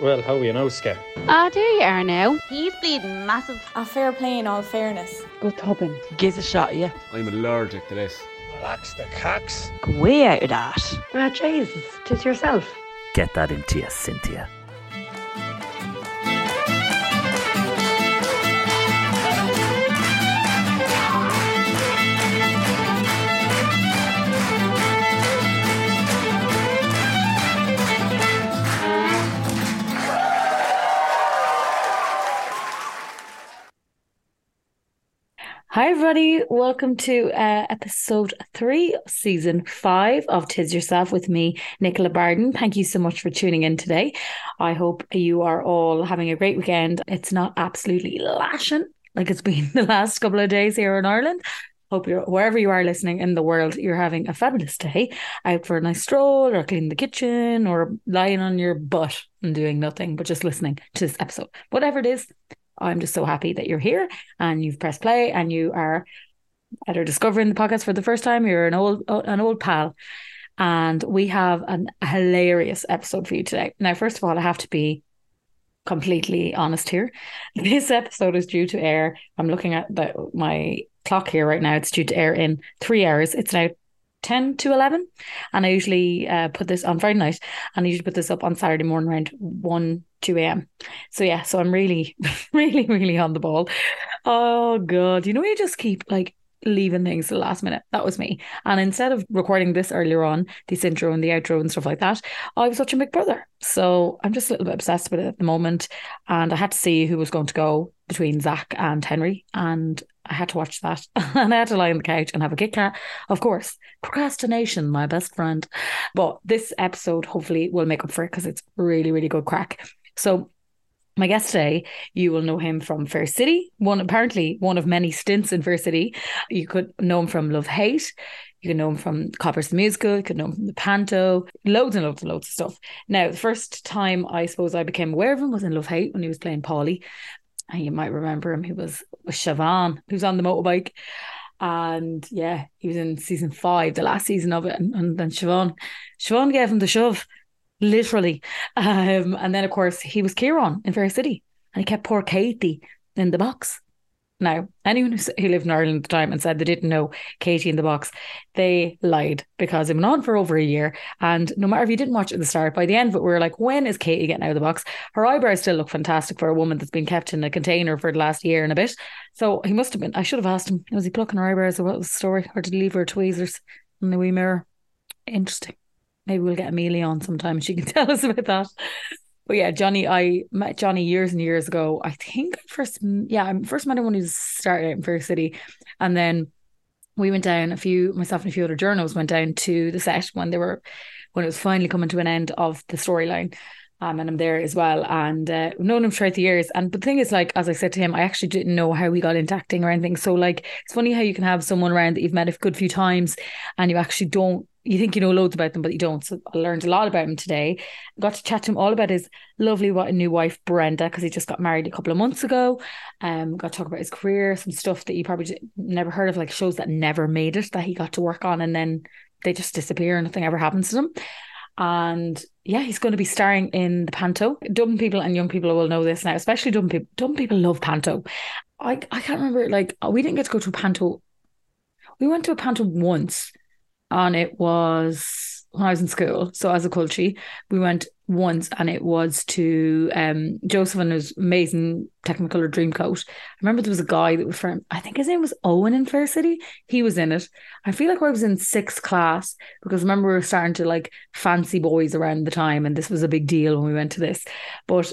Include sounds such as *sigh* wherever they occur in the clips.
Well, how are you now, Skip? Ah, there you are now. He's bleeding massive. A fair play in all fairness. Go tubbing. Give a shot, yeah. I'm allergic to this. Relax the cocks. Go way out of that. Ah, Jesus, tis yourself. Get that into you, Cynthia. Hi, everybody. Welcome to uh, episode three, season five of Tis Yourself with me, Nicola Barden. Thank you so much for tuning in today. I hope you are all having a great weekend. It's not absolutely lashing like it's been *laughs* the last couple of days here in Ireland. Hope you're wherever you are listening in the world, you're having a fabulous day out for a nice stroll or cleaning the kitchen or lying on your butt and doing nothing but just listening to this episode. Whatever it is, I'm just so happy that you're here and you've pressed play and you are either discovering the podcast for the first time. You're an old an old pal, and we have an, a hilarious episode for you today. Now, first of all, I have to be completely honest here. *laughs* This episode is due to air. I'm looking at the, my clock here right now. It's due to air in three hours. It's now 10 to 11 and i usually uh, put this on friday night and i usually put this up on saturday morning around 1 2 a.m so yeah so i'm really *laughs* really really on the ball. Oh god you know you just keep like leaving things the last minute. That was me. And instead of recording this earlier on this intro and the outro and stuff like that i was watching big brother. So i'm just a little bit obsessed with it at the moment and i had to see who was going to go between zach and henry and I had to watch that *laughs* and I had to lie on the couch and have a Kit Kat. Of course, procrastination, my best friend. But this episode hopefully will make up for it because it's really, really good crack. So my guest today, you will know him from Fair City, one apparently one of many stints in Fair City. You could know him from Love Hate. You can know him from Coppers the Musical. You could know him from the Panto. Loads and loads and loads of stuff. Now, the first time I suppose I became aware of him was in Love Hate when he was playing and you might remember him. He was with Siobhan, who's on the motorbike. And yeah, he was in season five, the last season of it. And, and then Siobhan, Siobhan gave him the shove, literally. Um, and then, of course, he was Ciarán in Fair City. And he kept poor Katie in the box. Now, anyone who lived in Ireland at the time and said they didn't know Katie in the box, they lied because it went on for over a year. And no matter if you didn't watch it at the start, by the end of it, we were like, when is Katie getting out of the box? Her eyebrows still look fantastic for a woman that's been kept in a container for the last year and a bit. So he must have been, I should have asked him, was he plucking her eyebrows or what was the story? Or did he leave her tweezers in the wee mirror? Interesting. Maybe we'll get Amelia on sometime and she can *laughs* tell us about that. But yeah, Johnny, I met Johnny years and years ago. I think I first, yeah, I first met him when he was started out in Fair City. And then we went down a few, myself and a few other journals went down to the set when they were, when it was finally coming to an end of the storyline. Um, and I'm there as well. And uh, known him throughout the years. And the thing is, like, as I said to him, I actually didn't know how we got into acting or anything. So, like, it's funny how you can have someone around that you've met a good few times and you actually don't you think you know loads about them, but you don't. So I learned a lot about him today. Got to chat to him all about his lovely new wife Brenda because he just got married a couple of months ago. Um, got to talk about his career, some stuff that you probably never heard of, like shows that never made it that he got to work on, and then they just disappear and nothing ever happens to them. And yeah, he's going to be starring in the Panto. Dumb people and young people will know this now, especially dumb people. Dublin people love Panto. I I can't remember like we didn't get to go to a Panto. We went to a Panto once and it was when I was in school. So as a culture, we went once and it was to um, Joseph and his amazing Technicolor Dreamcoat. I remember there was a guy that was from, I think his name was Owen in Fair City. He was in it. I feel like I was in sixth class because I remember we were starting to like fancy boys around the time and this was a big deal when we went to this. But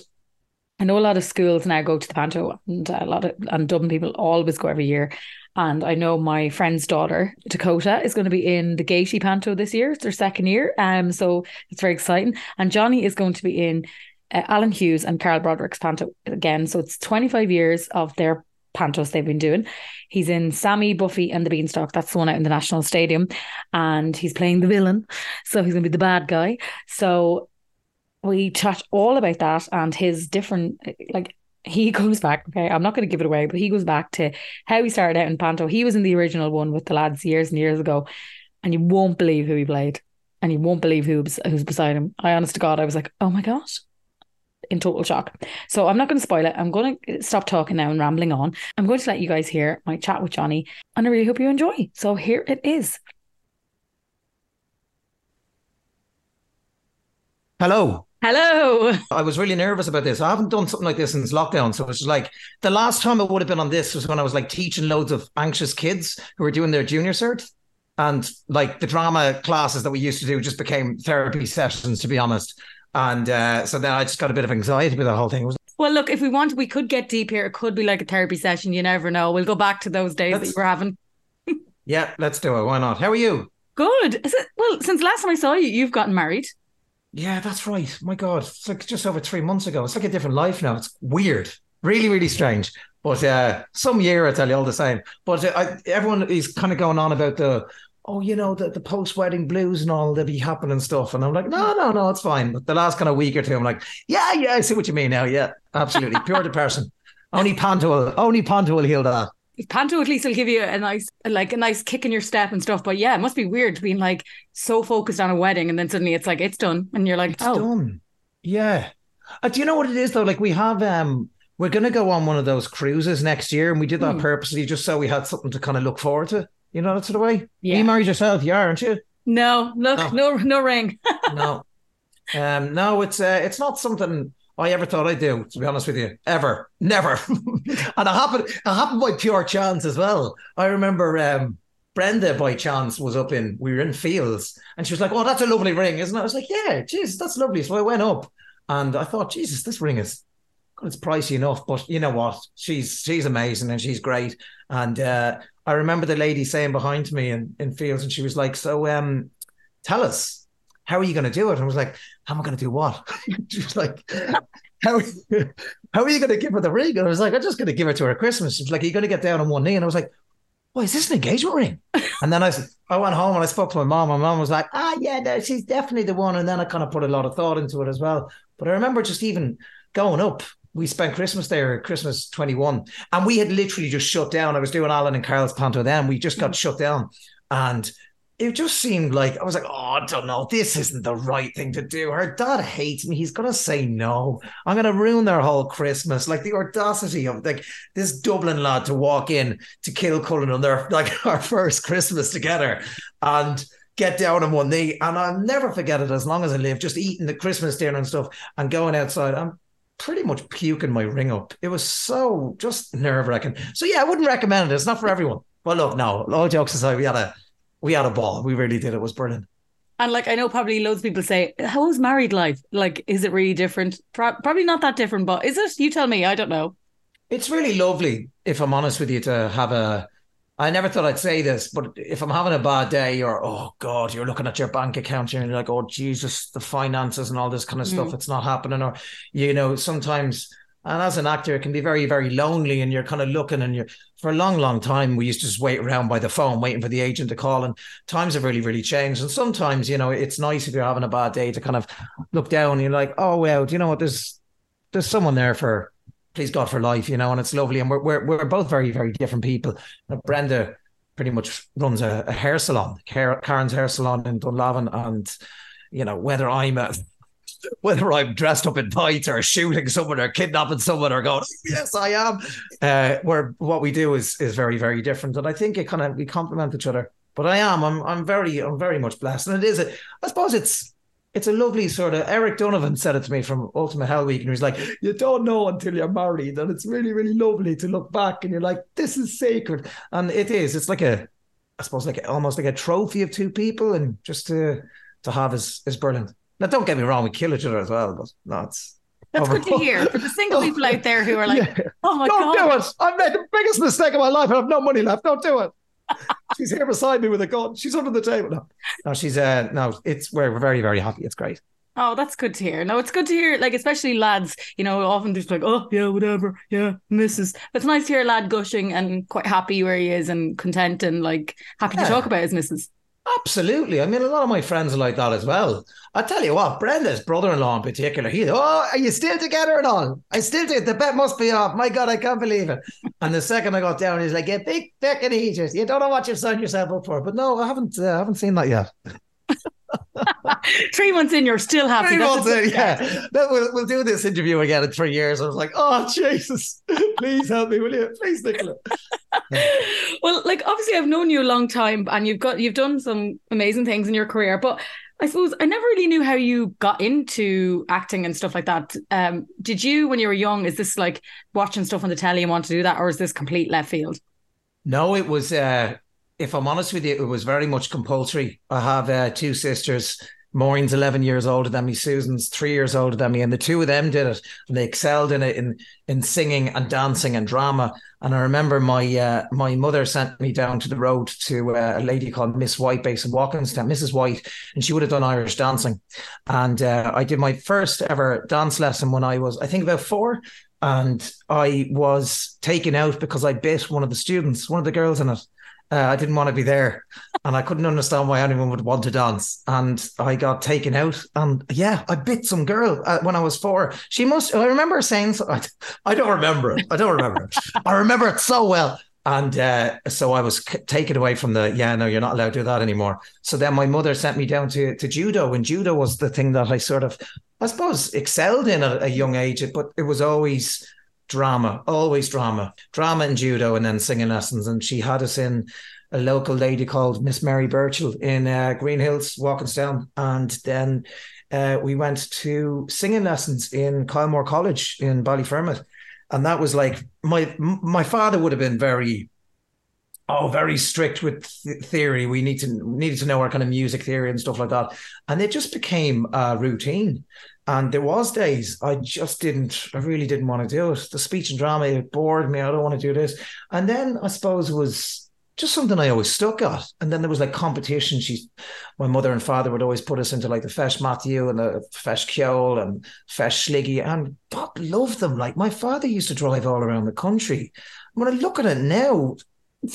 I know a lot of schools now go to the Panto and a lot of and Dublin people always go every year. And I know my friend's daughter, Dakota, is going to be in the Gaiety Panto this year. It's her second year. Um, so it's very exciting. And Johnny is going to be in uh, Alan Hughes and Carl Broderick's Panto again. So it's 25 years of their pantos they've been doing. He's in Sammy, Buffy, and the Beanstalk. That's the one out in the National Stadium. And he's playing the villain. So he's going to be the bad guy. So we chat all about that and his different, like, he *laughs* goes back, okay, I'm not going to give it away, but he goes back to how he started out in Panto. He was in the original one with the lads years and years ago, and you won't believe who he played, and you won't believe who was, who's beside him. I honest to God, I was like, oh my God, in total shock. So I'm not going to spoil it. I'm going to stop talking now and rambling on. I'm going to let you guys hear my chat with Johnny, and I really hope you enjoy. So here it is. Hello. Hello. I was really nervous about this. I haven't done something like this since lockdown. So it's like the last time I would have been on this was when I was like teaching loads of anxious kids who were doing their junior cert. And like the drama classes that we used to do just became therapy sessions, to be honest. And uh, so then I just got a bit of anxiety with the whole thing. Well, look, if we want, we could get deep here. It could be like a therapy session. You never know. We'll go back to those days that Let's- you were having. yeah, let's do it. Why not? How are you? Good. Is it, well, since last time I saw you, you've gotten married. Yeah, that's right. My God, it's like just over three months ago. It's like a different life now. It's weird, really, really strange. But uh, some year, I tell you, all the same. But uh, I, everyone is kind of going on about the, oh, you know, the, the post wedding blues and all that be happening stuff. And I'm like, no, no, no, it's fine. But the last kind of week or two, I'm like, yeah, yeah, I see what you mean now. Yeah, absolutely, pure depression. Only Panto will, only Panto will heal that. Panto at least will give you a nice, like a nice kick in your step and stuff. But yeah, it must be weird being like so focused on a wedding and then suddenly it's like it's done, and you're like, It's oh, done. Yeah. Uh, do you know what it is though? Like we have um we're gonna go on one of those cruises next year and we did that Hmm. purposely just so we had something to kind of look forward to. You know that sort of way? Yeah. You married yourself, you are, aren't you? no, look, No. no, no ring. *laughs* no. Um no, it's uh, it's not something I ever thought I'd do, to be honest with you. Ever. Never. *laughs* and it happened it happened by pure chance as well. I remember um Brenda by chance was up in we were in fields and she was like, Oh, that's a lovely ring, isn't it? I was like, Yeah, Jesus, that's lovely. So I went up and I thought, Jesus, this ring is God, it's pricey enough, but you know what? She's she's amazing and she's great. And uh, I remember the lady saying behind me in, in fields, and she was like, "So, um, tell us, how are you going to do it?" And I was like, "How am I going to do what?" *laughs* she was like, "How how are you going to give her the ring?" And I was like, "I'm just going to give it to her at Christmas." She was like, "Are you going to get down on one knee?" And I was like, "Why is this an engagement ring?" *laughs* and then I, I went home and I spoke to my mom. My mom was like, "Ah, yeah, no, she's definitely the one." And then I kind of put a lot of thought into it as well. But I remember just even going up. We spent Christmas there, Christmas 21, and we had literally just shut down. I was doing Alan and Carl's Panto then. We just got shut down. And it just seemed like I was like, oh, I don't know, this isn't the right thing to do. Her dad hates me. He's gonna say no. I'm gonna ruin their whole Christmas. Like the audacity of like this Dublin lad to walk in to Kilcullen on their *laughs* like our first Christmas together and get down on one knee. And I'll never forget it as long as I live, just eating the Christmas dinner and stuff and going outside. I'm pretty much puking my ring up. It was so just nerve wracking. So yeah, I wouldn't recommend it. It's not for everyone. But look, no, all jokes aside, we had a we had a ball. We really did. It was brilliant. And like I know probably loads of people say, "How is married life? Like, is it really different? Pro- probably not that different, but is it? You tell me. I don't know. It's really lovely, if I'm honest with you, to have a. I never thought I'd say this, but if I'm having a bad day, or oh god, you're looking at your bank account and you're like, oh Jesus, the finances and all this kind of stuff, mm. it's not happening, or you know, sometimes. And as an actor, it can be very, very lonely, and you're kind of looking, and you're for a long, long time. We used to just wait around by the phone, waiting for the agent to call, and times have really, really changed. And sometimes, you know, it's nice if you're having a bad day to kind of look down. And you're like, oh well, do you know what? There's there's someone there for please God for life, you know, and it's lovely. And we're we're, we're both very, very different people. Now, Brenda pretty much runs a, a hair salon, Karen's hair salon in Dunlavin, and you know whether I'm a *laughs* whether I'm dressed up in tights or shooting someone or kidnapping someone or going, yes, I am. Uh, where what we do is is very, very different, and I think it kind of we complement each other. But I am, I'm, I'm very, I'm very much blessed, and it is. A, I suppose it's it's a lovely sort of Eric Donovan said it to me from Ultimate Hell Week, and he was like, "You don't know until you're married, and it's really, really lovely to look back, and you're like, this is sacred, and it is. It's like a, I suppose, like almost like a trophy of two people, and just to to have is is brilliant. Now, don't get me wrong, we kill each other as well, but no, it's That's good to hear for the single *laughs* people out there who are like, Yeah. "Oh my god, don't god, do it. I've made the biggest mistake of my life. I have no money left. Don't do it. *laughs* she's here beside me with a gun. She's under the table. No, no, she's uh, no. It's we're, we're very, very happy. It's great. Oh, that's good to hear. No, it's good to hear, like, especially lads, you know, often just like, oh, yeah, whatever. Yeah, misses. It's nice to hear a lad gushing and quite happy where he is and content and like happy Yeah. to talk about his misses. Absolutely. I mean, a lot of my friends are like that as well. I tell you what, Brenda's brother-in-law in particular, he, oh, are you still together and all? I still do. The bet must be off. My God, I can't believe it. And the second I got down, he's like, "You big fucking eaters. You don't know what you've signed yourself up for." But no, I haven't. Uh, I haven't seen that yet. *laughs* Three months in, you're still happy. Three That's months in, yeah. No, we'll, we'll do this interview again in three years. I was like, "Oh Jesus, please help me, will you? Please, Nicola." *laughs* well, like obviously I've known you a long time and you've got you've done some amazing things in your career, but I suppose I never really knew how you got into acting and stuff like that. Um, did you when you were young, is this like watching stuff on the telly and want to do that, or is this complete left field? No, it was. Uh, if I'm honest with you, it was very much compulsory. I have uh, two sisters. Maureen's 11 years older than me. Susan's three years older than me, and the two of them did it, and they excelled in it in in singing and dancing and drama. And I remember my uh, my mother sent me down to the road to uh, a lady called Miss White, based in Walkinstown, Mrs. White, and she would have done Irish dancing. And uh, I did my first ever dance lesson when I was, I think, about four and I was taken out because I bit one of the students, one of the girls in it. Uh, I didn't want to be there, and I couldn't understand why anyone would want to dance. And I got taken out, and yeah, I bit some girl uh, when I was four. She must. I remember saying, so, I, I don't remember. I don't remember. I remember it so well. And uh, so I was c- taken away from the, yeah, no, you're not allowed to do that anymore. So then my mother sent me down to, to judo, and judo was the thing that I sort of, I suppose, excelled in at a young age, but it was always drama, always drama, drama and judo, and then singing lessons. And she had us in a local lady called Miss Mary Birchall in uh, Green Hills, Walkinstown. And then uh, we went to singing lessons in Kylemore College in Ballyfermot. And that was like my my father would have been very oh very strict with th- theory we need to needed to know our kind of music theory and stuff like that and it just became a routine and there was days i just didn't i really didn't want to do it the speech and drama it bored me i don't want to do this and then i suppose it was just something I always stuck at. And then there was like competition. She, my mother and father would always put us into like the Feis Maitiú and the Feis Ceoil and Feis Shligigh. And God loved them. Like my father used to drive all around the country. When I look at it now, well,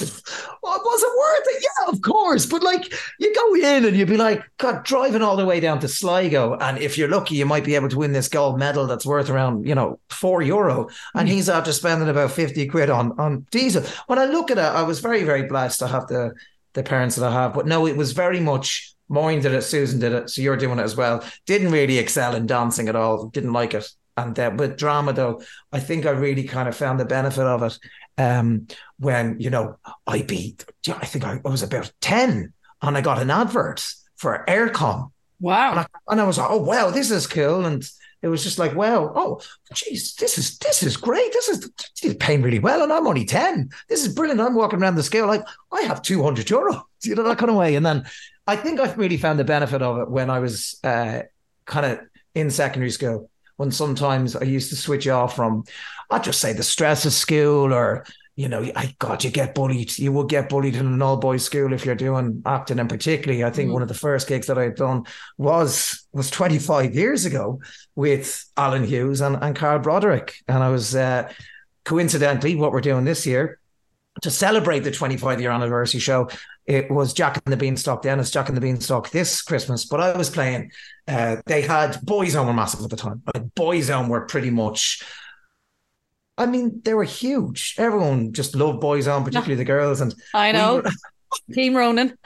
was it worth it? Yeah, of course. But like you go in and you'd be like, God, driving all the way down to Sligo. And if you're lucky, you might be able to win this gold medal that's worth around, you know, four euro. And he's after spending about 50 quid on, on diesel. When I look at it, I was very, very blessed to have the the parents that I have. But no, it was very much Maureen did it, Susan did it, so you're doing it as well. Didn't really excel in dancing at all. Didn't like it. And uh, with drama, though, I think I really kind of found the benefit of it um, when you know I beat. I think I, I was about ten, and I got an advert for Eircom, Wow. and I, and I was like, oh wow, this is cool, and it was just like, wow, oh geez, this is this is great. This is this is paying really well, and I'm only ten. This is brilliant. I'm walking around the scale like I have two hundred euro, *laughs* you know that kind of way. And then I think I've really found the benefit of it when I was uh, kind of in secondary school. When sometimes I used to switch off from, I'd just say the stress of school or you know, I God, you get bullied. You would get bullied in an all boys school if you're doing acting, and particularly, I think Mm. one of the first gigs that I'd done was was 25 years ago with Alan Hughes and, and Carl Broderick, and I was uh, coincidentally what we're doing this year to celebrate the 25 year anniversary show. It was Jack and the Beanstalk then. It's Jack and the Beanstalk this Christmas, but I was playing. Uh, they had Boyzone were massive at the time. Like Boyzone were pretty much I mean, they were huge. Everyone just loved Boyzone, particularly the girls. And I we know. were- *laughs* Team Ronan.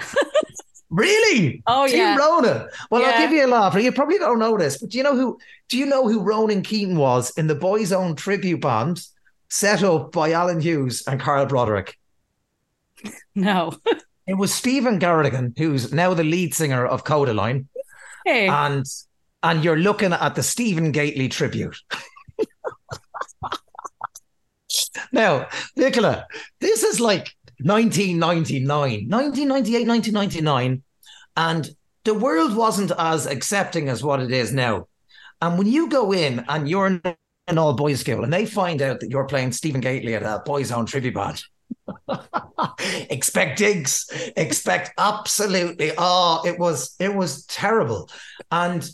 really? Oh, Team yeah. Ronan. Well, Yeah. I'll give you a laugh. You probably don't know this, but do you know who? Do you know who Ronan Keating was in the Boyzone tribute band set up by Alan Hughes and Carl Broderick? *laughs* No. It was Stephen Garrigan, who's now the lead singer of Kodaline, Hey. and and you're looking at the Stephen Gately tribute. *laughs* now, Nicola, this is like 1999, 1998, 1999, and the world wasn't as accepting as what it is now. And when you go in and you're an all boys school and they find out that you're playing Stephen Gately at a Boyzone tribute *laughs* band, expect digs, expect absolutely. Oh, it was it was terrible, and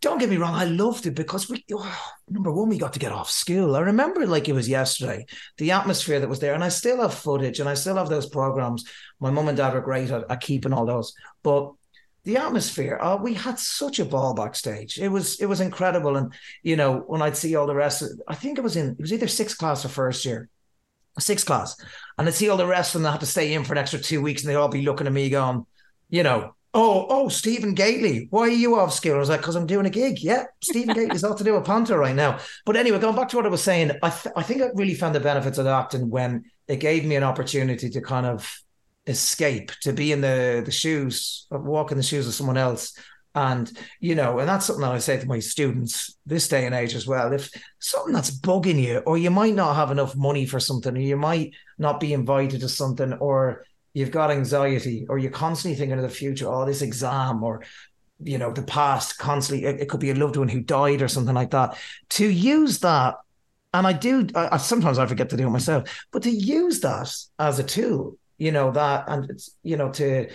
don't get me wrong, I loved it because we oh, number one, we got to get off school. I remember like it was yesterday, the atmosphere that was there, and I still have footage and I still have those programs. My mum and dad are great at, at keeping all those, but the atmosphere, oh, we had such a ball backstage. It was it was incredible, and you know when I'd see all the rest, of, I think it was in it was either sixth class or first year, sixth class, and I'd see all the rest of them that had to stay in for an extra two weeks, and they'd all be looking at me going, you know, oh, oh, Stephen Gately, why are you off school? I was like, because I'm doing a gig. Yeah, Stephen Gately's out to do a Panther right now. But anyway, going back to what I was saying, I, th- I think I really found the benefits of acting when it gave me an opportunity to kind of escape, to be in the the shoes, uh, walk in the shoes of someone else. And, you know, and that's something that I say to my students this day and age as well. If something that's bugging you, or you might not have enough money for something, or you might not be invited to something, or you've got anxiety or you're constantly thinking of the future, oh, this exam or you know, the past constantly, it, it could be a loved one who died or something like that. To use that, and I do, I, sometimes I forget to do it myself, but to use that as a tool, you know, that, and it's, you know, to,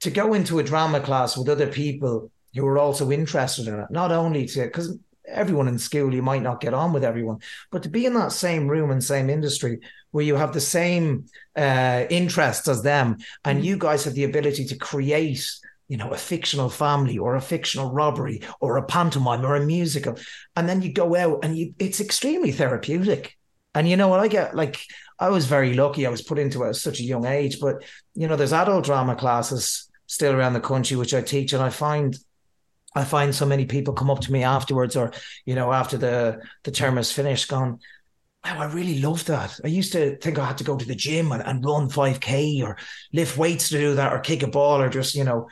to go into a drama class with other people who are also interested in it, not only to, because everyone in school, you might not get on with everyone, but to be in that same room and same industry where you have the same uh, interests as them, and you guys have the ability to create, you know, a fictional family or a fictional robbery or a pantomime or a musical, and then you go out and you, it's extremely therapeutic. And you know what I get like. I was very lucky. I was put into it at such a young age, but you know, there's adult drama classes still around the country which I teach, and I find I find so many people come up to me afterwards, or you know, after the the term is finished, gone. Wow, I really love that. I used to think I had to go to the gym and, and run 5K or lift weights to do that or kick a ball or just, you know,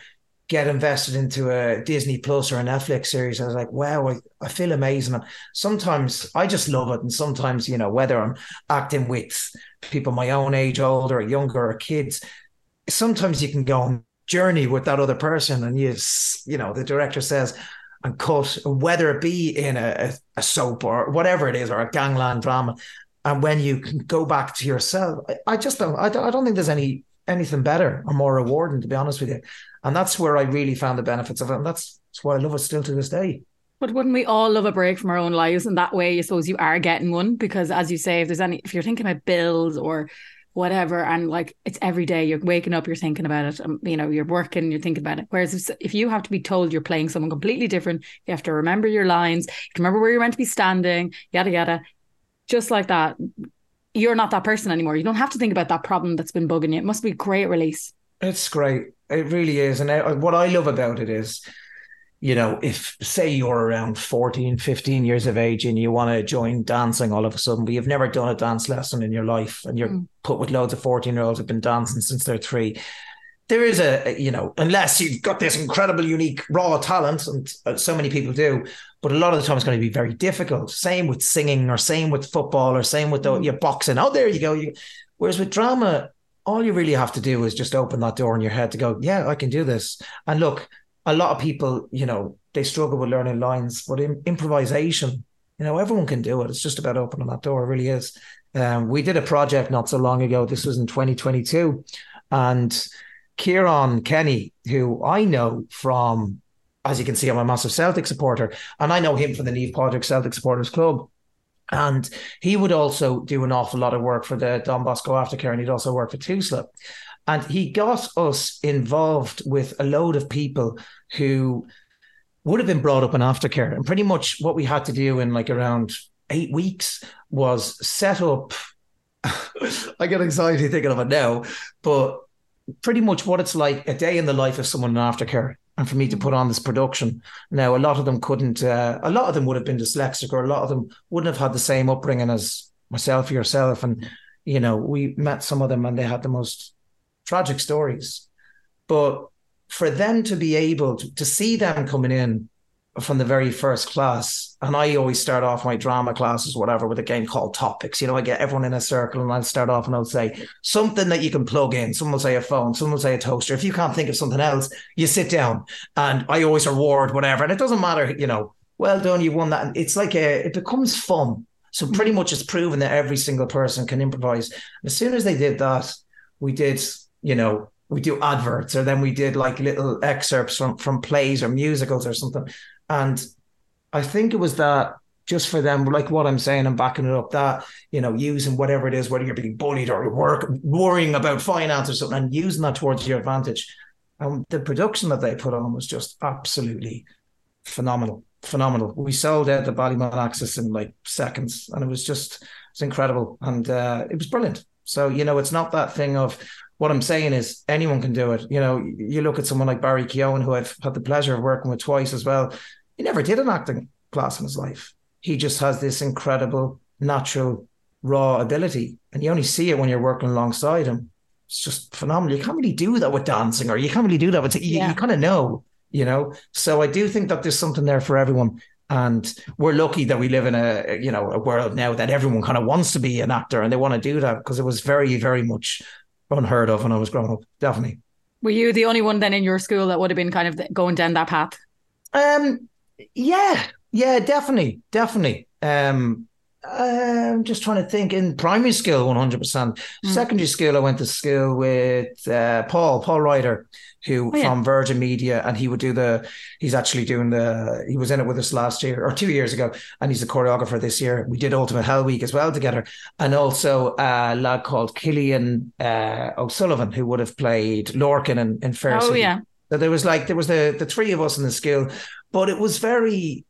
get invested into a Disney Plus or a Netflix series. I was like, wow, I, I feel amazing. And sometimes I just love it. And sometimes, you know, whether I'm acting with people my own age, older or younger or kids, sometimes you can go on journey with that other person. And you you know the director says and cut whether it be in a, a soap or whatever it is or a gangland drama. And when you can go back to yourself I, I just don't I, don't I don't think there's any anything better or more rewarding to be honest with you. And that's where I really found the benefits of it. And that's, that's why I love it still to this day. But wouldn't we all love a break from our own lives? And that way, I suppose you are getting one because, as you say, if there's any, if you're thinking about bills or whatever and like it's every day you're waking up you're thinking about it um, you know you're working you're thinking about it. Whereas if, if you have to be told you're playing someone completely different you have to remember your lines you remember where you're meant to be standing yada yada. Just like that you're not that person anymore. You don't have to think about that problem that's been bugging you. It must be great release. It's great. It really is. And I, what i love about it is you know, if say you're around 14, 15 years of age and you want to join dancing all of a sudden, but you've never done a dance lesson in your life and you're mm. put with loads of 14 year olds who've been dancing since they're three. There is a, you know, unless you've got this incredible, unique, raw talent, and uh, so many people do, but a lot of the time it's going to be very difficult. Same with singing, or same with football, or same with the, mm. your boxing. Oh, there you go. You, whereas with drama, all you really have to do is just open that door in your head to go, yeah, I can do this. And look, a lot of people, you know, they struggle with learning lines, but in, improvisation, you know, everyone can do it. It's just about opening that door. It really is. Um, we did a project not so long ago. This was in 2022, and Kieran Kenny, who I know from, as you can see, I'm a massive Celtic supporter, and I know him from the Neve Padraig Celtic Supporters Club. And he would also do an awful lot of work for the Don Bosco Aftercare, and he'd also work for TUSLA. And he got us involved with a load of people who would have been brought up in aftercare. And pretty much what we had to do in like around eight weeks was set up. *laughs* I get anxiety thinking of it now, but pretty much what it's like a day in the life of someone in aftercare. And for me to put on this production. Now, a lot of them couldn't, uh, a lot of them would have been dyslexic, or a lot of them wouldn't have had the same upbringing as myself or yourself. And, you know, we met some of them and they had the most tragic stories. But for them to be able to, to see them coming in from the very first class, and I always start off my drama classes, whatever, with a game called Topics. You know, I get everyone in a circle and I'll start off and I'll say something that you can plug in. Someone will say a phone, someone will say a toaster. If you can't think of something else, you sit down and I always reward whatever. And it doesn't matter, you know, well done, you won that. And it's like a, it becomes fun. So pretty much it's proven that every single person can improvise. as soon as they did that, we did you know, we do adverts or then we did like little excerpts from from plays or musicals or something. And I think it was that just for them, like what I'm saying, I'm backing it up. That you know, using whatever it is, whether you're being bullied or work worrying about finance or something, and using that towards your advantage. And the production that they put on was just absolutely phenomenal, phenomenal. We sold out the Ballymun Axis in like seconds, and it was just it's incredible, and uh, it was brilliant. So you know, it's not that thing of what I'm saying is anyone can do it. You know, you look at someone like Barry Keoghan, who I've had the pleasure of working with twice as well. He never did an acting class in his life. He just has this incredible, natural, raw ability. And you only see it when you're working alongside him. It's just phenomenal. You can't really do that with dancing, or you can't really do that with you, Yeah. you kind of know, you know. So I do think that there's something there for everyone. And we're lucky that we live in a you know a world now that everyone kind of wants to be an actor and they want to do that because it was very, very much unheard of when I was growing up. Definitely. Were you the only one then in your school that would have been kind of going down that path? Um, yeah, yeah, definitely, definitely. Um, I'm just trying to think. In primary school, one hundred percent. Mm. Secondary school, I went to school with uh, Paul, Paul Ryder, who Oh, yeah. from Virgin Media, and he would do the. He's actually doing the. He was in it with us last year or two years ago, and he's a choreographer this year. We did Ultimate Hell Week as well together, and also a lad called Killian uh, O'Sullivan, who would have played Lorcan in, in Fair Oh City. yeah. So there was like there was the the three of us in the school, but it was very.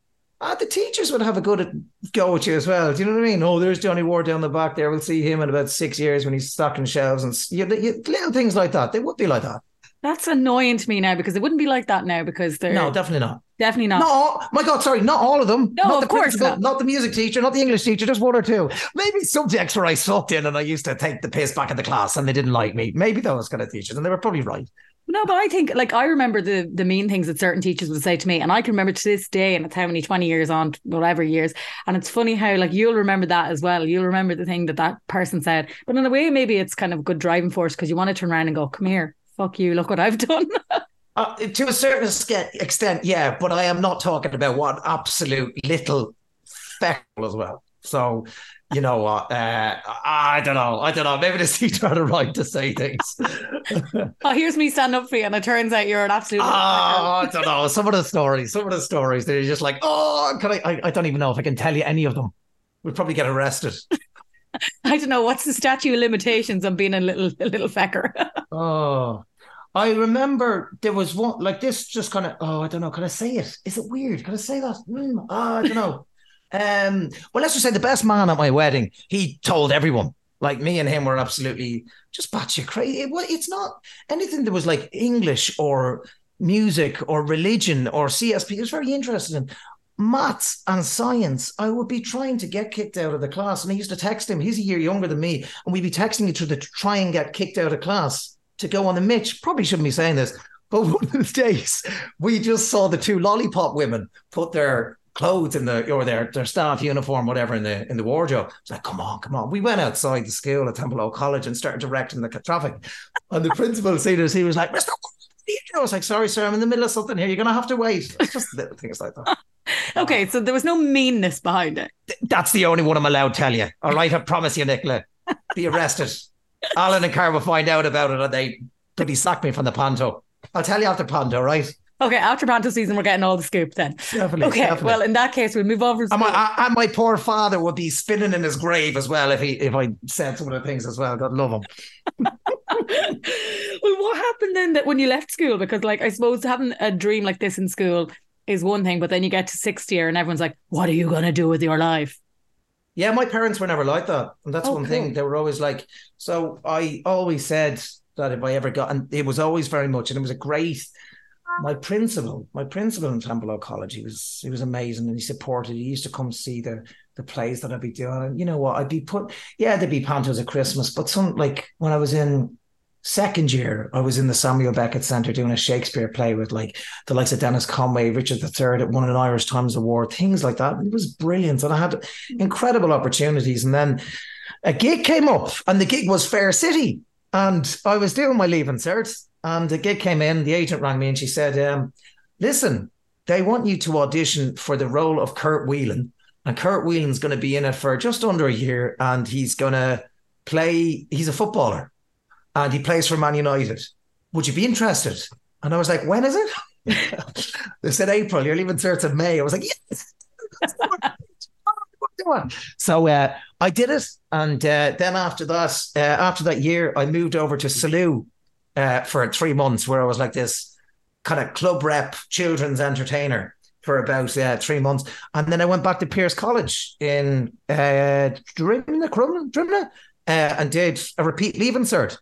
Uh, the teachers would have a good go at you as well. Do you know what I mean? Oh, there's Johnny Ward down the back there. We'll see him in about six years when he's stocking shelves and you, you, little things like that. They would be like that. That's annoying to me now because it wouldn't be like that now because they're No, definitely not. definitely not. All, my God, sorry, not all of them. No, not of the course not. Not the music teacher, not the English teacher, just one or two. Maybe subjects where I sucked in and I used to take the piss back in the class and they didn't like me. Maybe those kind of teachers, and they were probably right. No, but I think like I remember the the mean things that certain teachers would say to me, and I can remember to this day, and it's how many twenty years on, whatever years, and it's funny how like you'll remember that as well. You'll remember the thing that that person said, but in a way, maybe it's kind of good driving force because you want to turn around and go, "Come here, fuck you, look what I've done." *laughs* Uh, to a certain extent, yeah, but I am not talking about one absolute little feckle as well. So, you know what? Uh, I don't know. I don't know. Maybe the teacher had a right to say things. oh, here's me stand up for you, and it turns out you're an absolute. oh, I don't know. Some of the stories, some of the stories, they're just like, oh, can I, I? I don't even know if I can tell you any of them. We'd probably get arrested. *laughs* I don't know what's the statute of limitations on being a little a little fecker. *laughs* Oh, I remember there was one like this. Just kind of. Oh, I don't know. Can I say it? Is it weird? Can I say that? Mm, oh, I don't know. Um. Well, let's just say the best man at my wedding. He told everyone. Like me and him were absolutely just batshit crazy. It, it's not anything that was like English or music or religion or CSP. He was very interested in maths and science. I would be trying to get kicked out of the class, and I used to text him. He's a year younger than me, and we'd be texting each other to try and get kicked out of class to go on the Mitch. Probably shouldn't be saying this, but *laughs* one of the days we just saw the two lollipop women put their clothes in the or their their staff uniform, whatever, in the in the wardrobe. It's like, come on, come on. We went outside the school at Templeogue College and started directing the traffic. And the principal seen us, he was like, Mr. I was like, sorry, sir, I'm in the middle of something here. You're gonna have to wait. It's just little things like that. *laughs* okay, so there was no meanness behind it. That's the only one I'm allowed to tell you. All right, I promise you, Nicola. Be arrested. Alan and Carl will find out about it and they bloody sack me from the Panto. I'll tell you after Panto, right? Okay, after Panto season, we're getting all the scoop then. Definitely. Okay, definitely. well, in that case, we'll move on from and my, and my poor father would be spinning in his grave as well if he if I said some of the things as well. God love him. *laughs* well, what happened then that when you left school? Because, like, I suppose having a dream like this in school is one thing, but then you get to sixth year and everyone's like, "What are you gonna do with your life?" Yeah, my parents were never like that. And that's Oh, one cool. thing. They were always like, so I always said that if I ever got, and it was always very much, and it was a great, my principal, my principal in Oak College, he was, he was amazing and he supported, he used to come see the, the plays that I'd be doing. And you know what? I'd be put, yeah, there'd be pantos at Christmas, but some, like when I was in second year, I was in the Samuel Beckett Centre doing a Shakespeare play with like the likes of Denis Conway, Richard III, that won an Irish Times Award, things like that. It was brilliant. And I had incredible opportunities. And then a gig came up, and the gig was Fair City. And I was doing my leaving cert, and the gig came in. The agent rang me and she said, um, Listen, they want you to audition for the role of Kurt Whelan. And Kurt Whelan's going to be in it for just under a year, and he's going to play, he's a footballer, and he plays for Man United. Would you be interested? And I was like, When is it? *laughs* they said April, you're leaving certs in May. I was like, Yes, so uh, I did it, and uh, then after that, uh, after that year, I moved over to Salou uh, for three months, where I was like this kind of club rep, children's entertainer for about uh, three months, and then I went back to Pearse College in uh, Drimnagh, uh, and did a repeat leaving cert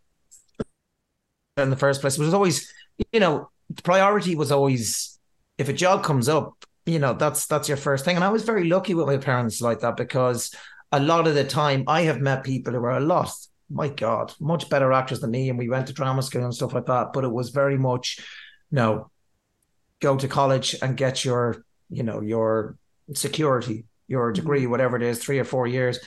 in the first place. It was always, you know, the priority was always if a job comes up, you know, that's that's your first thing. And I was very lucky with my parents like that because a lot of the time I have met people who are a lot, my God, much better actors than me. And we went to drama school and stuff like that. But it was very much, you know, go to college and get your, you know, your security, your mm-hmm. degree, whatever it is, three or four years.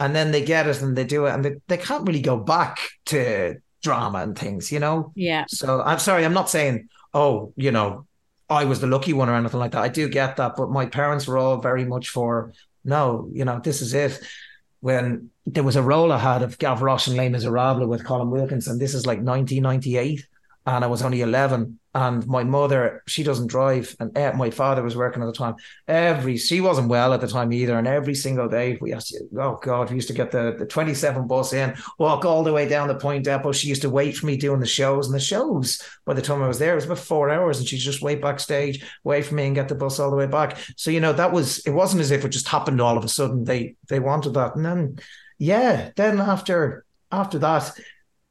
And then they get it and they do it and they, they can't really go back to drama and things, you know? Yeah. So I'm sorry, I'm not saying, oh, you know, I was the lucky one or anything like that. I do get that, but my parents were all very much for no, you know, this is it. When there was a role I had of Gavroche and Les Miserables with Colin Wilkinson, this is like 1998, and I was only 11 and my mother she doesn't drive and uh, my father was working at the time. Every she wasn't well at the time either and every single day we used to oh god we used to get the, the 27 bus in walk all the way down the point depot. She used to wait for me doing the shows and the shows by the time I was there it was about four hours and she'd just wait backstage wait for me and get the bus all the way back. So you know that was it wasn't as if it just happened all of a sudden they they wanted that. And then yeah then after after that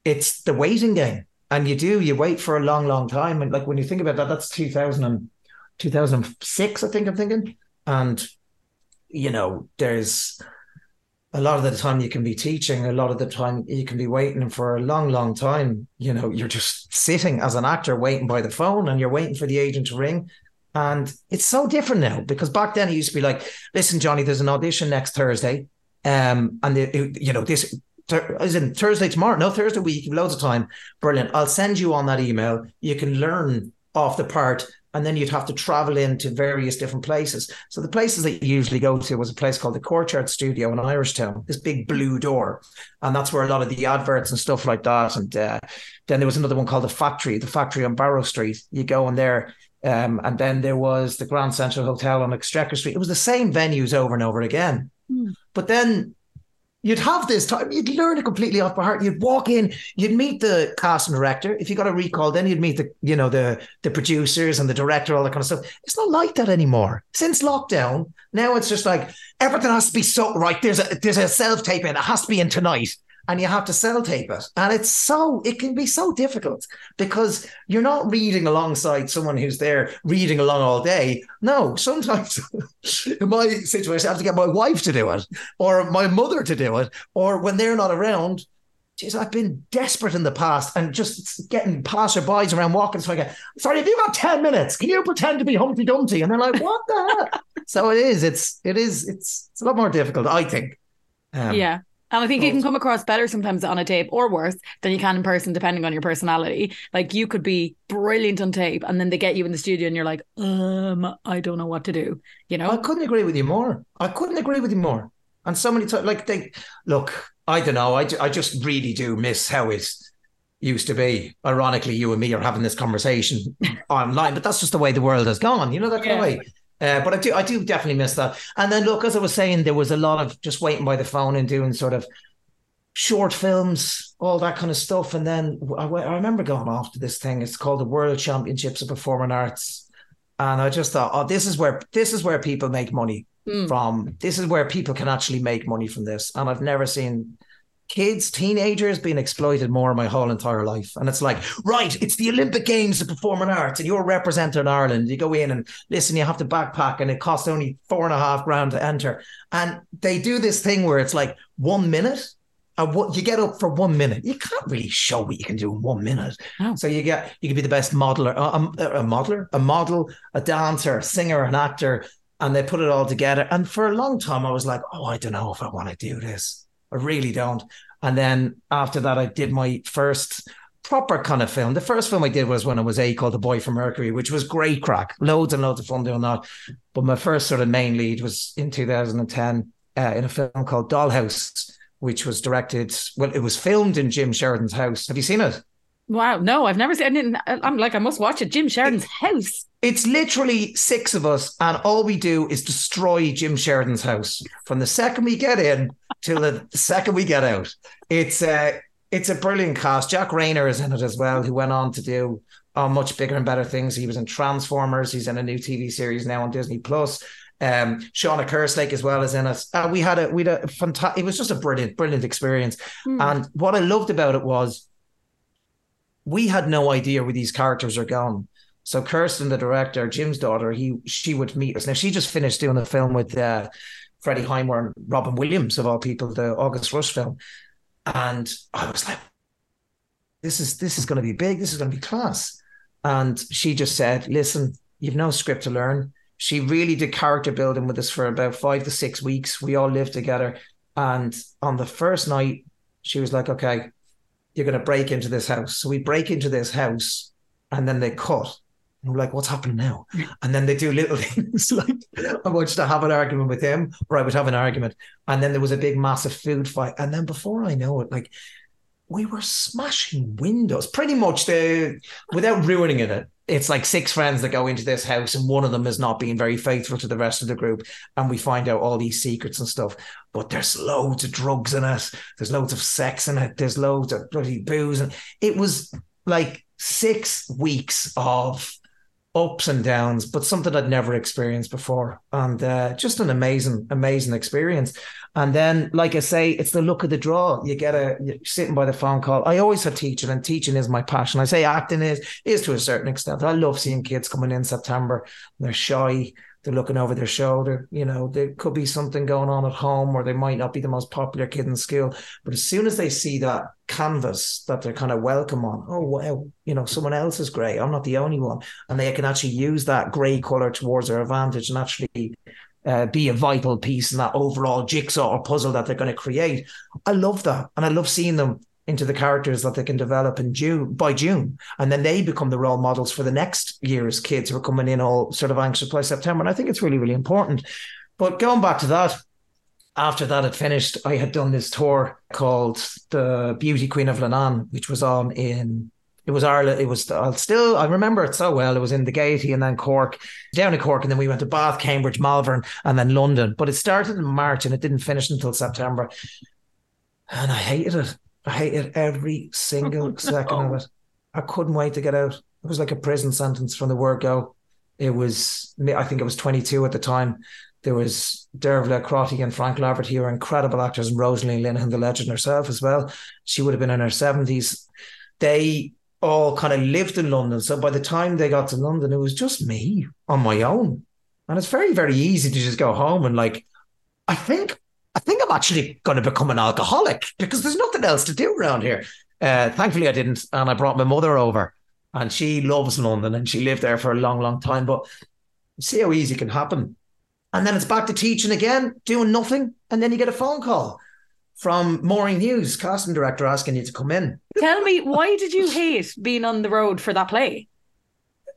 it's the waiting game and you do you wait for a long long time. And like when you think about that that's 2000 and 2006 i think i'm thinking. And you know there's a lot of the time you can be teaching a lot of the time you can be waiting for a long long time. You know you're just sitting as an actor waiting by the phone and you're waiting for the agent to ring. And it's so different now because back then it used to be like listen johnny there's an audition next thursday um and it, it, you know this is in Thursday tomorrow. No, Thursday week. Loads of time. Brilliant. I'll send you on that email. You can learn off the part, and then you'd have to travel into various different places. So the places that you usually go to was a place called the Courtyard Studio in Irishtown. This big blue door, and that's where a lot of the adverts and stuff like that. And uh, then there was another one called the Factory, the Factory on Barrow Street. You go in there. Um, and then there was the Grand Central Hotel on Exchequer Street. It was the same venues over and over again. Mm. But then You'd have this time, you'd learn it completely off by heart. You'd walk in, you'd meet the cast and director. If you got a recall, then you'd meet the, you know, the the producers and the director, all that kind of stuff. It's not like that anymore. Since lockdown, now it's just like everything has to be so right. There's a there's a self tape in, it has to be in tonight and you have to sell tape it. And it's so, it can be so difficult because you're not reading alongside someone who's there reading along all day. No, sometimes *laughs* in my situation, I have to get my wife to do it or my mother to do it. Or when they're not around, Jeez, I've been desperate in the past and just getting passerbys around walking. So I get, sorry, have you got 10 minutes? Can you pretend to be Humpty Dumpty? And they're like, what the heck? *laughs* so it is, it's, it is, it's, it's a lot more difficult, I think. Um, yeah. And I think you can come across better sometimes on a tape or worse than you can in person, depending on your personality. Like you could be brilliant on tape and then they get you in the studio and you're like, um, I don't know what to do. You know? I couldn't agree with you more. I couldn't agree with you more. And so many times, like, they look, I don't know. I, I just really do miss how it used to be. Ironically, you and me are having this conversation *laughs* online, but that's just the way the world has gone. You know, that kind yeah. of way. Uh, but I do, I do definitely miss that. And then look, as I was saying, there was a lot of just waiting by the phone and doing sort of short films, all that kind of stuff. And then I, I remember going off to this thing. It's called the World Championships of Performing Arts, and I just thought, oh, this is where this is where people make money mm. from. This is where people can actually make money from this. And I've never seen kids, teenagers being exploited more my whole entire life. And it's like, right, it's the Olympic Games of Performing Arts, and you're representing Ireland. You go in and listen, you have to backpack, and it costs only four and a half grand to enter. And they do this thing where it's like one minute. And what you get up for one minute, you can't really show what you can do in one minute. Oh. So you get you can be the best modeler, a, a, a modeler, a model, a dancer, a singer, an actor, and they put it all together. And for a long time, I was like, oh, I don't know if I want to do this. I really don't. And then after that, I did my first proper kind of film. The first film I did was when I was eight called The Boy from Mercury, which was great crack, loads and loads of fun doing that. But my first sort of main lead was in 2010 uh, in a film called Dollhouse, which was directed, well, it was filmed in Jim Sheridan's house. Have you seen it? Wow, no, I've never seen it. I'm like, I must watch it. Jim Sheridan's house. It's literally six of us, and all we do is destroy Jim Sheridan's house from the second we get in till the second we get out. It's a it's a brilliant cast. Jack Reynor is in it as well, who went on to do uh, much bigger and better things. He was in Transformers. He's in a new TV series now on Disney Plus. Um, Seána Kerslake as well is in it. Uh, we had a we had a fantastic. It was just a brilliant, brilliant experience. Hmm. And what I loved about it was we had no idea where these characters are going. So Kirsten, the director, Jim's daughter, he she would meet us. Now she just finished doing a film with uh, Freddie Highmore and Robin Williams of all people, the August Rush film, and I was like, "This is this is going to be big. This is going to be class." And she just said, "Listen, you've no script to learn." She really did character building with us for about five to six weeks. We all lived together, and on the first night, she was like, "Okay, you're going to break into this house." So we break into this house, and then they cut. And we're like, what's happening now? And then they do little *laughs* things like I want you to have an argument with him, or I would have an argument. And then there was a big, massive food fight. And then before I know it, like we were smashing windows pretty much the without ruining it. It's like six friends that go into this house, and one of them is not being very faithful to the rest of the group. And we find out all these secrets and stuff. But there's loads of drugs in it. There's loads of sex in it. There's loads of bloody booze. And it was like six weeks of ups and downs, but something I'd never experienced before. And uh, just an amazing, amazing experience. And then, like I say, it's the look of the draw. You get a you're sitting by the phone call. I always had teaching, and teaching is my passion. I say acting is is to a certain extent. I love seeing kids coming in September. They're shy. They're looking over their shoulder. You know, there could be something going on at home, or they might not be the most popular kid in school. But as soon as they see that canvas that they're kind of welcome on, oh wow, you know, someone else is grey. I'm not the only one, and they can actually use that grey color towards their advantage and actually uh, be a vital piece in that overall jigsaw or puzzle that they're going to create. I love that, and I love seeing them into the characters that they can develop in June by June, and then they become the role models for the next year's kids who are coming in all sort of anxious by September. And I think it's really, really important. But going back to that, after that had finished, I had done this tour called the Beauty Queen of Leenane, which was on in it was Ireland. It was I'll still I remember it so well. It was in the Gaiety and then Cork, down in Cork, and then we went to Bath, Cambridge, Malvern, and then London. But it started in March and it didn't finish until September. And I hated it. I hated every single *laughs* oh, second of it. I couldn't wait to get out. It was like a prison sentence from the word go. It was I think it was 22 at the time. There was Dervla Crotty and Frank Laverty who are incredible actors, and Rosaleen Linehan, the legend herself as well. She would have been in her 70s. They all kind of lived in London. So by the time they got to London, it was just me on my own. And it's very, very easy to just go home and like, I think, I think I'm actually going to become an alcoholic because there's nothing else to do around here. Uh, thankfully, I didn't, and I brought my mother over, and she loves London, and she lived there for a long, long time. But see how easy it can happen, and then it's back to teaching again, doing nothing, and then you get a phone call from Maureen Hughes, casting director, asking you to come in. Tell me, why did you hate being on the road for that play?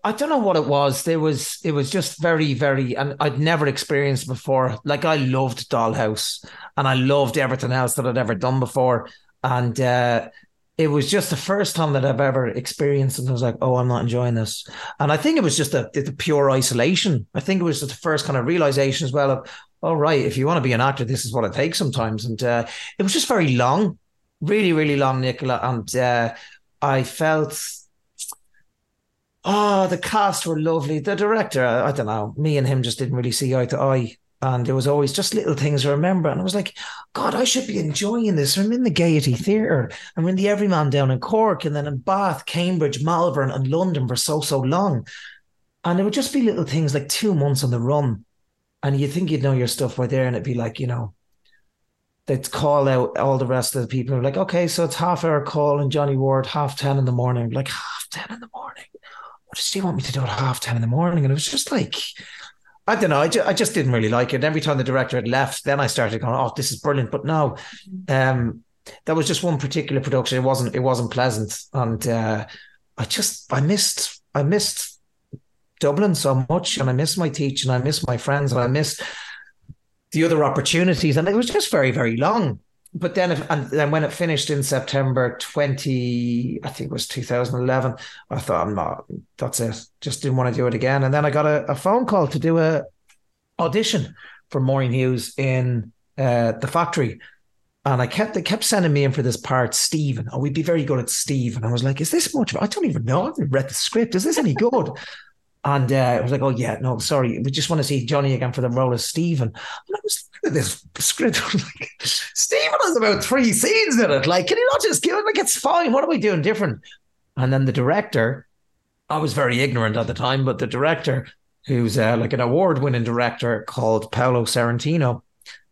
I don't know what it was. There was it was just very, very and I'd never experienced before. Like I loved Dollhouse and I loved everything else that I'd ever done before. And uh it was just the first time that I've ever experienced and I was like, oh, I'm not enjoying this. And I think it was just the, the pure isolation. I think it was the first kind of realization as well of, oh, right, if you want to be an actor, this is what it takes sometimes. And uh, it was just very long, really, really long, Nicola. And uh, I felt Oh, the cast were lovely. The director, I don't know, me and him just didn't really see eye to eye. And there was always just little things I remember. And I was like, God, I should be enjoying this. I'm in the Gaiety Theatre. I'm in the Everyman down in Cork and then in Bath, Cambridge, Malvern, and London for so, so long. And it would just be little things like two months on the run. And you think you'd know your stuff right there. And it'd be like, you know, they'd call out all the rest of the people. Like, okay, so it's half hour call and Johnny Ward, half 10 in the morning. Like, half 10 in the morning what does he want me to do at half 10 in the morning? And it was just like, I don't know. I, ju- I just didn't really like it. And Every time the director had left, then I started going, "Oh, this is brilliant." But no, um, that was just one particular production. It wasn't. It wasn't pleasant, and uh, I just I missed I missed Dublin so much, and I missed my teaching. I missed my friends, and I missed the other opportunities. And it was just very very long but then if, and then when it finished in September 20, I think it was 2011, I thought I'm not, that's it. Just didn't want to do it again. And then I got a, a phone call to do a audition for Maureen Hughes in uh, the factory. And I kept they kept sending me in for this part, Stephen. Oh, we'd be very good at Steve. And I was like, is this much? I don't even know. I haven't read the script. Is this any good? *laughs* and uh, I was like, oh yeah, no, sorry. We just want to see Johnny again for the role of Stephen. And I was looking at this script. *laughs* Like, Stephen has about three scenes in it. Like, can you not just give it? Like, it's fine. What are we doing different? And then the director, I was very ignorant at the time, but the director, who's uh, like an award winning director called Paolo Sorrentino,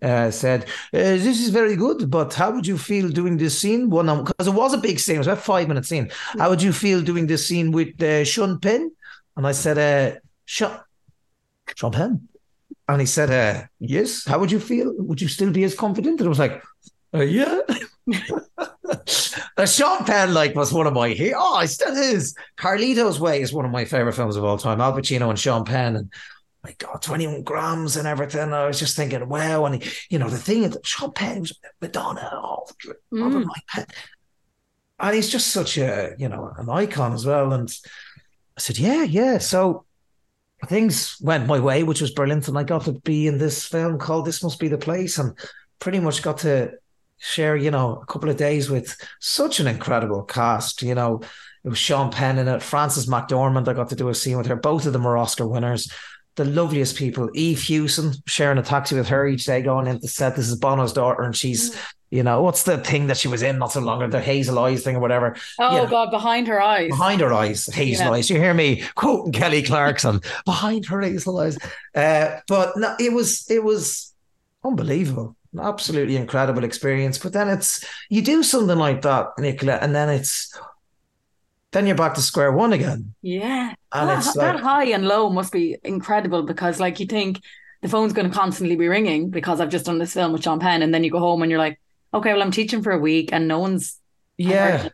uh, said, uh, "This is very good, but how would you feel doing this scene? One because it was a big scene, it was about five minute scene. How would you feel doing this scene with uh, Sean Penn?" And I said, uh, "Sean, Sean Penn," and he said, uh, "Yes. How would you feel? Would you still be as confident?" And I was like, uh, "Yeah." *laughs* uh, Sean Penn, like, was one of my he- oh, he still is. Carlito's Way is one of my favorite films of all time. Al Pacino and Sean Penn, and my God, 21 grams and everything. I was just thinking, wow. And, he, you know, the thing is, Sean Penn was Madonna, oh, mm. and he's just such a, you know, an icon as well. And I said, yeah, yeah. So things went my way, which was brilliant. And I got to be in this film called This Must Be the Place and pretty much got to share, you know, a couple of days with such an incredible cast, you know. It was Sean Penn in it, Frances McDormand. I got to do a scene with her. Both of them were Oscar winners the loveliest people. Eve Hewson sharing a taxi with her each day going into set. This is Bono's daughter, and she's, mm. You know, what's the thing that she was in not so long ago, the hazel eyes thing or whatever. Oh you know, God, behind her eyes. Behind her eyes, hazel yeah. eyes. You hear me quoting Kelly Clarkson, behind her hazel eyes. Uh, but no, it was it was unbelievable. Absolutely incredible experience. But then it's you do something like that, Nicola, and then it's then you're back to square one again. Yeah. And that, it's like, that high and low must be incredible because like you think the phone's going to constantly be ringing because I've just done this film with Sean Penn and then you go home and you're like, okay, well I'm teaching for a week and no one's yeah.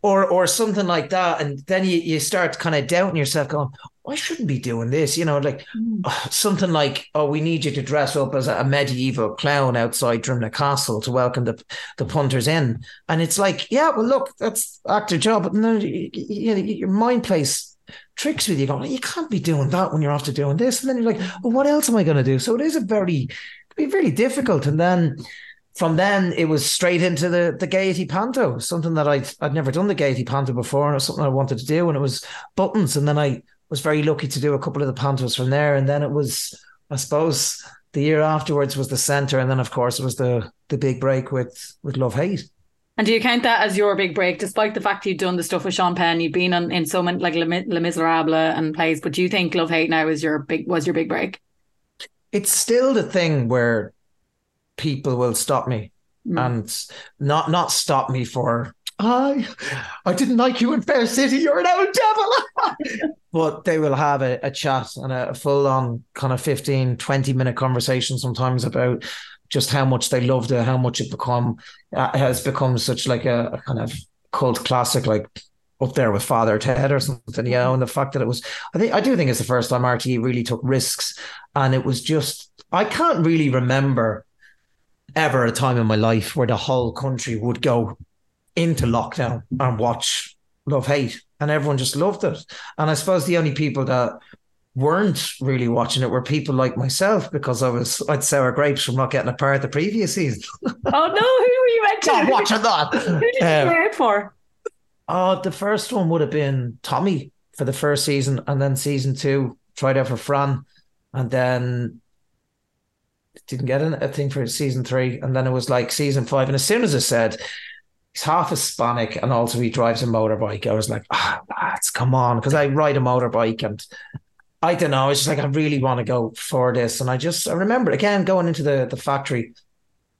Or or something like that. And then you, you start kind of doubting yourself going, I shouldn't be doing this. You know, like mm. *sighs* something like, oh, we need you to dress up as a medieval clown outside Drimnagh Castle to welcome the, the punters in. And it's like, yeah, well, look, that's actor job. But no, you, you, your mind plays tricks with you going, you can't be doing that when you're after doing this. And then you're like, well, what else am I going to do? So it is a very, be very difficult. And then from then it was straight into the the Gaiety Panto, something that I'd I'd never done the Gaiety Panto before, and it was something I wanted to do, and it was buttons. And then I was very lucky to do a couple of the pantos from there. And then it was, I suppose, the year afterwards was the centre, and then of course it was the the big break with with Love Hate. And do you count that as your big break, despite the fact you've done the stuff with Sean Penn, you've been on in so many like Les Miserables and plays, but do you think Love Hate now is your big was your big break? It's still the thing where people will stop me mm. and not not stop me for I I didn't like you in Fair City. You're an old devil. *laughs* but they will have a, a chat and a full on kind of 15, 20 minute conversation sometimes about just how much they loved it, how much it become uh, has become such like a, a, kind of cult classic, like up there with Father Ted or something, you know, and the fact that it was I think I do think it's the first time RTE really took risks and it was just I can't really remember ever a time in my life where the whole country would go into lockdown and watch Love Hate, and everyone just loved it. And I suppose the only people that weren't really watching it were people like myself because I was I'd sour grapes from not getting a part the previous season. *laughs* oh no, who were you actually not watching that? *laughs* Who did you um, for? Oh, the first one would have been Tommy for the first season, and then season two tried out for Fran, and then didn't get a thing for season three, and then it was like season five. And as soon as I said he's half Hispanic and also he drives a motorbike. I was like, ah, oh, come on, because I ride a motorbike and I don't know. It's just like I really want to go for this, and I just I remember again going into the the factory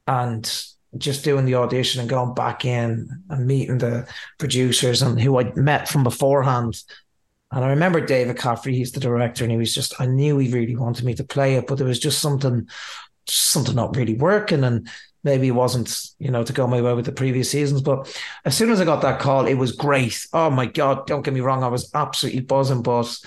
and just doing the audition and going back in and meeting the producers and who I'd met from beforehand. And I remember David Caffrey, he's the director, and he was just I knew he really wanted me to play it, but there was just something something not really working. And maybe it wasn't, you know, to go my way with the previous seasons. But as soon as I got that call, it was great. Oh my God, don't get me wrong, I was absolutely buzzing. But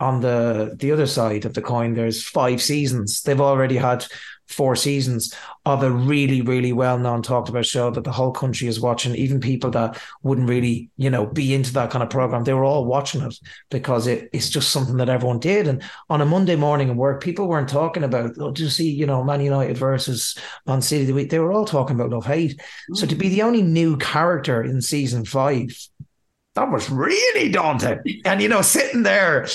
on the the other side of the coin, there's five seasons. They've already had four seasons of a really, really well known, talked about show that the whole country is watching. Even people that wouldn't really, you know, be into that kind of program, they were all watching it because it, it's just something that everyone did. And on a Monday morning in work, people weren't talking about, oh, do you see, you know, Man United versus Man City the week? They were all talking about love hate. Mm. So to be the only new character in season five, that was really daunting. And, you know, sitting there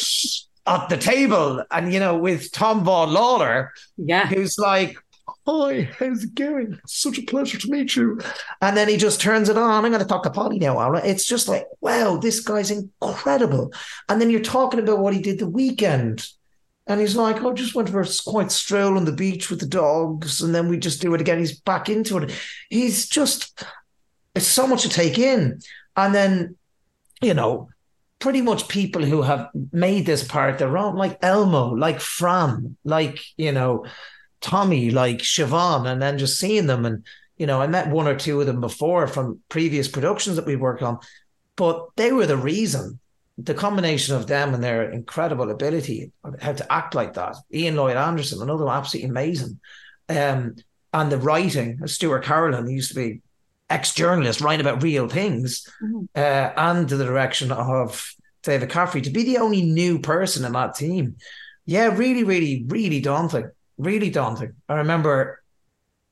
at the table and, you know, with Tom Vaughan Lawlor, yeah, who's like, Hi, how's it going? Such a pleasure to meet you. And then he just turns it on. I'm going to talk to Paulie now, Aura. It's just like, wow, this guy's incredible. And then you're talking about what he did the weekend. And he's like, oh, just went for a quite stroll on the beach with the dogs. And then we just do it again. He's back into it. He's just, it's so much to take in. And then you know, pretty much people who have made this part their own, like Elmo, like Fran, like, you know, Tommy, like Siobhan, and then just seeing them. And, you know, I met one or two of them before from previous productions that we worked on, but they were the reason. The combination of them and their incredible ability, how to act like that. Ian Lloyd Anderson, another absolutely amazing. Um, and the writing, Stuart Carolan, he used to be ex-journalist writing about real things, mm-hmm. uh, and the direction of David Caffrey to be the only new person in that team. Yeah, really, really, really daunting. Really daunting. I remember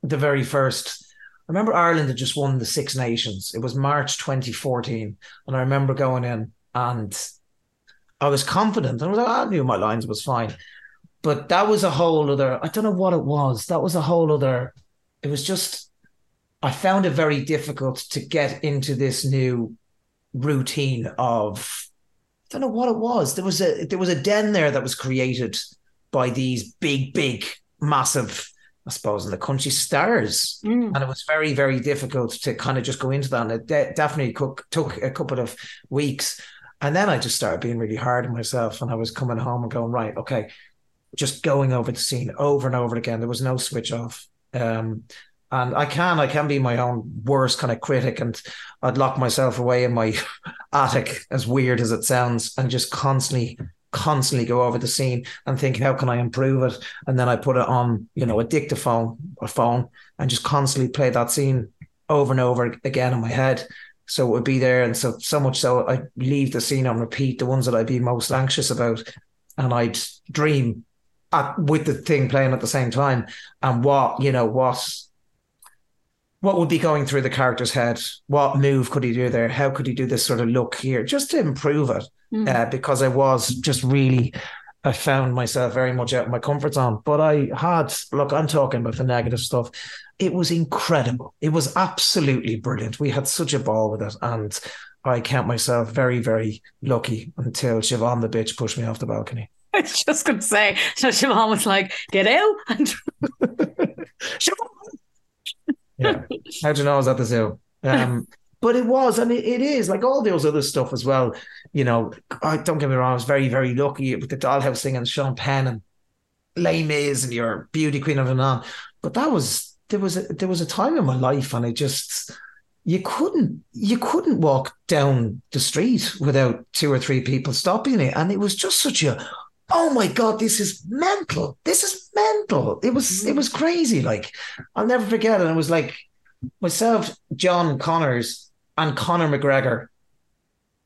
the very first. I remember Ireland had just won the Six Nations. It was March 2014, and I remember going in and I was confident. I was like, I knew my lines was fine, but that was a whole other. I don't know what it was. That was a whole other. It was just I found it very difficult to get into this new routine of I don't know what it was. There was a there was a den there that was created by these big, big, massive, I suppose, in the country stars, mm. and it was very, very difficult to kind of just go into that. And it de- definitely took took a couple of weeks, and then I just started being really hard on myself, and I was coming home and going right, okay, just going over the scene over and over again. There was no switch off. Um, and I can I can be my own worst kind of critic and I'd lock myself away in my *laughs* attic as weird as it sounds and just constantly constantly go over the scene and think how can I improve it? And then I put it on you know a dictaphone or phone and just constantly play that scene over and over again in my head. So it would be there and so so much so I leave the scene on repeat the ones that I'd be most anxious about and I'd dream at, with the thing playing at the same time. And what you know what what would be going through the character's head? What move could he do there? How could he do this sort of look here just to improve it? Mm. Uh, because I was just really, I found myself very much out of my comfort zone. But I had, look, I'm talking about the negative stuff. It was incredible. It was absolutely brilliant. We had such a ball with it. And I count myself very, very lucky until Siobhan the bitch pushed me off the balcony. *laughs* I was just going to say, so Siobhan was like, get out. And *laughs* *laughs* Siobhan yeah. *laughs* How do you know I was at the zoo? Um, but it was, and it, it is like all those other stuff as well. You know, I don't get me wrong, I was very, very lucky with the dollhouse thing and Sean Penn and Les Mis and your beauty queen of and on. But that was there was a there was a time in my life and I just you couldn't you couldn't walk down the street without two or three people stopping it. And it was just such a oh my god, this is mental. This is mental. It was it was crazy. Like I'll never forget it. It was like myself, John Connors, and Conor McGregor,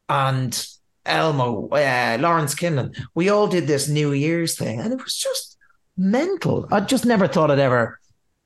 and Elmo, uh, Lawrence Kinlan. We all did this New Year's thing, and it was just mental. I just never thought I'd ever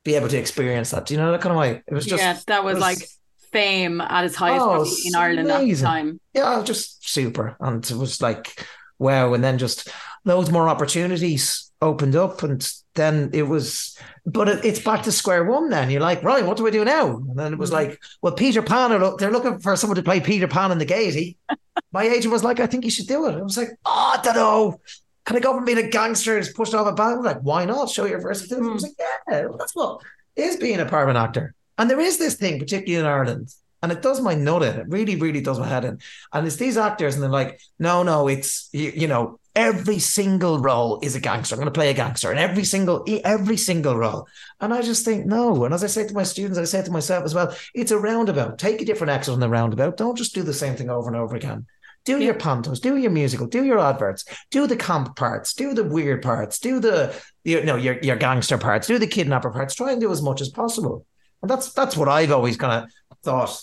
be able to experience that. Do you know that kind of way? It was just yeah, that was, was like fame at its highest oh, in Ireland amazing. at the time. Yeah, just super, and it was like wow. And then just loads more opportunities opened up and then it was but it, it's back to square one then. You're like right what do we do now? And then it was mm-hmm. like well peter pan are, they're looking for someone to play peter pan in the gaiety. *laughs* My agent was like i think you should do it. I was like oh i don't know. Can i go from being a gangster and pushed off a band like why not? Show your versatility. Mm. i was like yeah that's what is being a an actor. And there is this thing particularly in ireland and it does my nut in. It really, really does my head in. And it's these actors, and they're like, no, no, it's you, you know, every single role is a gangster. I'm going to play a gangster in every single every single role. And I just think no. And as I say to my students, I say to myself as well, it's a roundabout. Take a different exit on the roundabout. Don't just do the same thing over and over again. Do Yeah. your pantos, do your musical, do your adverts, do the camp parts, do the weird parts, do the you know your your gangster parts, do the kidnapper parts. Try and do as much as possible. And that's that's what I've always kind of thought.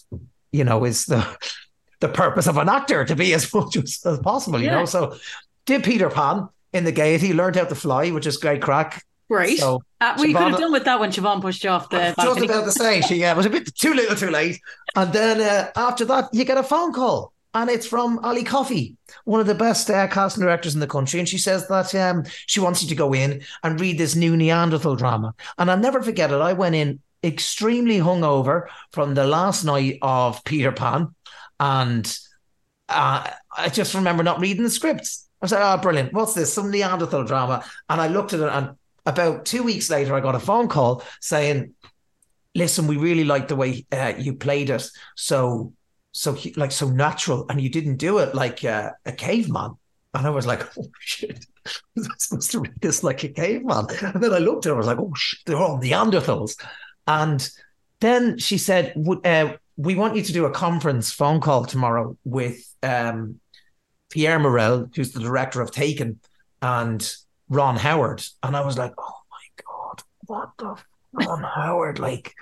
You know, is the *laughs* the purpose of an actor to be as *laughs* much as, as possible. You Yeah. know, so did Peter Pan in the Gaiety, learned how to fly, which is great crack. Great. So Uh, we could have done with that when Siobhan pushed you off the *laughs* just balcony. about to say she uh, was a bit too little, too late. And then uh, after that, you get a phone call, and it's from Ali Coffey, one of the best uh, casting directors in the country, and she says that um, she wants you to go in and read this new Neanderthal drama. And I'll never forget it. I went in extremely hungover from the last night of Peter Pan, and uh, I just remember not reading the scripts. I was like, "Oh, brilliant! What's this? Some Neanderthal drama?" And I looked at it, and about two weeks later, I got a phone call saying, "Listen, we really like the way uh, you played it. So, so like so natural, and you didn't do it like uh, a caveman." And I was like, *laughs* "Oh shit." I'm supposed to read this like a caveman. And then I looked at it, I was like, oh, shit, they're all Neanderthals. And then she said, "W- uh, We want you to do a conference phone call tomorrow with um, Pierre Morel, who's the director of Taken, and Ron Howard. And I was like, Oh my God, what the Ron Howard? Like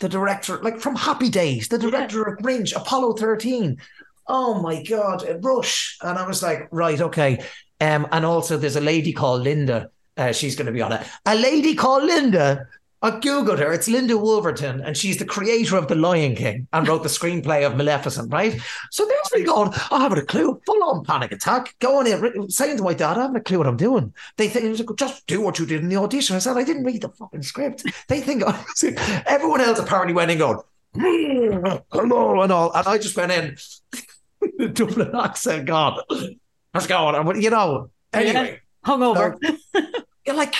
the director, like from Happy Days, the director of Grinch, Apollo 13. Oh my God, Rush. And I was like, Right, okay. Um, and also there's a lady called Linda. Uh, she's going to be on it. A lady called Linda. I googled her. It's Linda Woolverton, and she's the creator of The Lion King and wrote the screenplay of Maleficent. Right. So there's me going. I haven't a clue. Full on panic attack. Going in, saying to my dad, I haven't a clue what I'm doing. They think just do what you did in the audition. I said I didn't read the fucking script. They think *laughs* Everyone else apparently went in going. Mm, Hello and all, and I just went in. *laughs* with Dublin *laughs* accent, God, it going? And, you know, anyway, Hungover. you're like,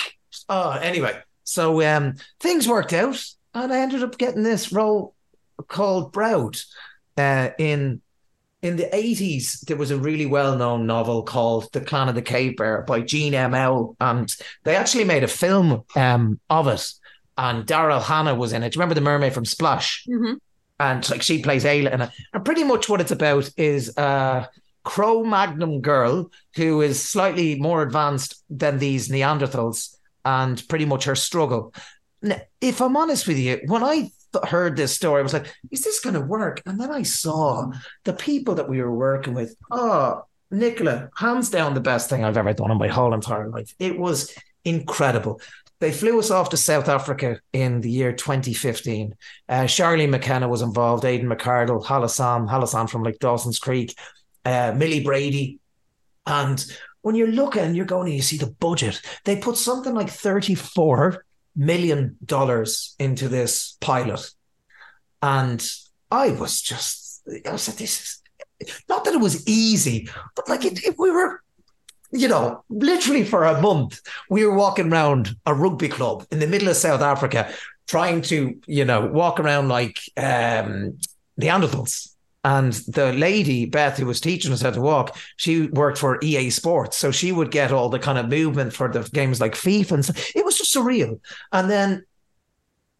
oh, anyway. So um, things worked out, and I ended up getting this role called Broud. Uh, in in the eighties, there was a really well known novel called The Clan of the Cave Bear by Jean M. Auel. And they actually made a film um, of it. And Daryl Hannah was in it. Do you remember the mermaid from Splash? Mhm. And like she plays Ayla in it. And pretty much what it's about is a Cro Magnon girl who is slightly more advanced than these Neanderthals and pretty much her struggle. Now, if I'm honest with you, when I heard this story, I was like, is this going to work? And then I saw the people that we were working with. Oh, Nicola, hands down the best thing I've ever done in my whole entire life. It was incredible. They flew us off to South Africa in the year 2015. Uh, Charlene McKenna was involved, Aidan McArdle, Halassan, Halassan from like Dawson's Creek, uh, Millie Brady. And when you're looking, you're going and you see the budget. They put something like $34 million into this pilot. And I was just, I said, this is not that it was easy, but like it, we were, you know, literally for a month, we were walking around a rugby club in the middle of South Africa, trying to, you know, walk around like um, Neanderthals. And the lady, Beth, who was teaching us how to walk, she worked for EA Sports. So she would get all the kind of movement for the games like FIFA and stuff. It was just surreal. And then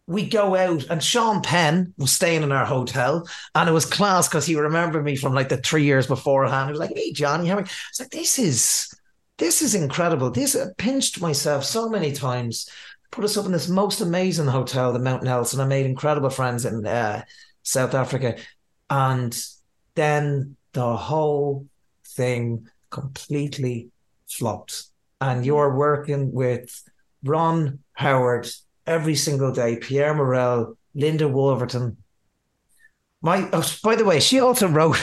we go out and Sean Penn was staying in our hotel and it was class because he remembered me from like the three years beforehand. He was like, Hey Johnny, how are you? It's like, this is this is incredible. This I pinched myself so many times, put us up in this most amazing hotel, the Mount Nelson. I made incredible friends in uh, South Africa. And then the whole thing completely flopped. And you're working with Ron Howard every single day, Pierre Morel, Linda Woolverton. My, oh, by the way, she also wrote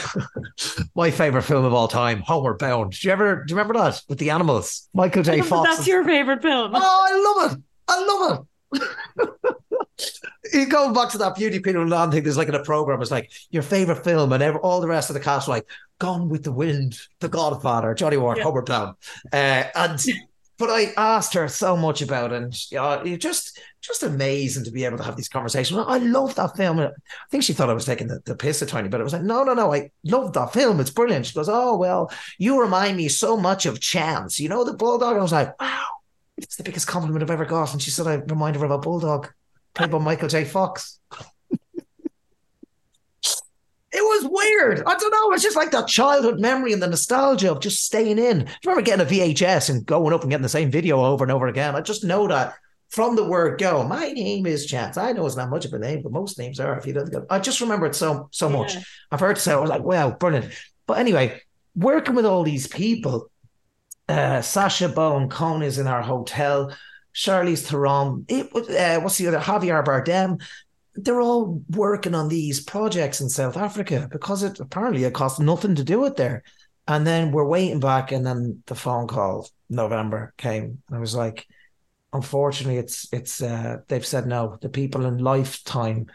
*laughs* my favorite film of all time, Homeward Bound. Do you ever do you remember that with the animals? Michael J. Fox. That's your favorite film. Oh, I love it. I love it. *laughs* you go back to that Beauty People Land thing. There's like in a program, it's like your favorite film, and every, all the rest of the cast are like Gone with the Wind, The Godfather, Johnny Ward, Yeah. Brown. Uh, and *laughs* but I asked her so much about it, and she, uh, it just just amazing to be able to have these conversations. I love that film. I think she thought I was taking the, the piss at Tiny, but it was like, no, no, no, I love that film. It's brilliant. She goes, oh well, you remind me so much of Chance. You know the bulldog. I was like, wow. It's the biggest compliment I've ever got. And she said I reminded her of a bulldog played by Michael J. Fox. it was weird. I don't know. It's just like that childhood memory and the nostalgia of just staying in. I remember getting a VHS and going up and getting the same video over and over again. I just know that from the word go. My name is Chance. I know it's not much of a name, but most names are. If you don't, I just remember it so so much. I've heard say I was like, wow, brilliant. But anyway, working with all these people, uh, Sacha Baron Cohen is in our hotel. Charlize Theron, it, uh, what's the other? Javier Bardem. They're all working on these projects in South Africa because it apparently it costs nothing to do it there. And then we're waiting back, and then the phone call November came. And I was like, unfortunately, it's it's uh, they've said no. The people in lifetime,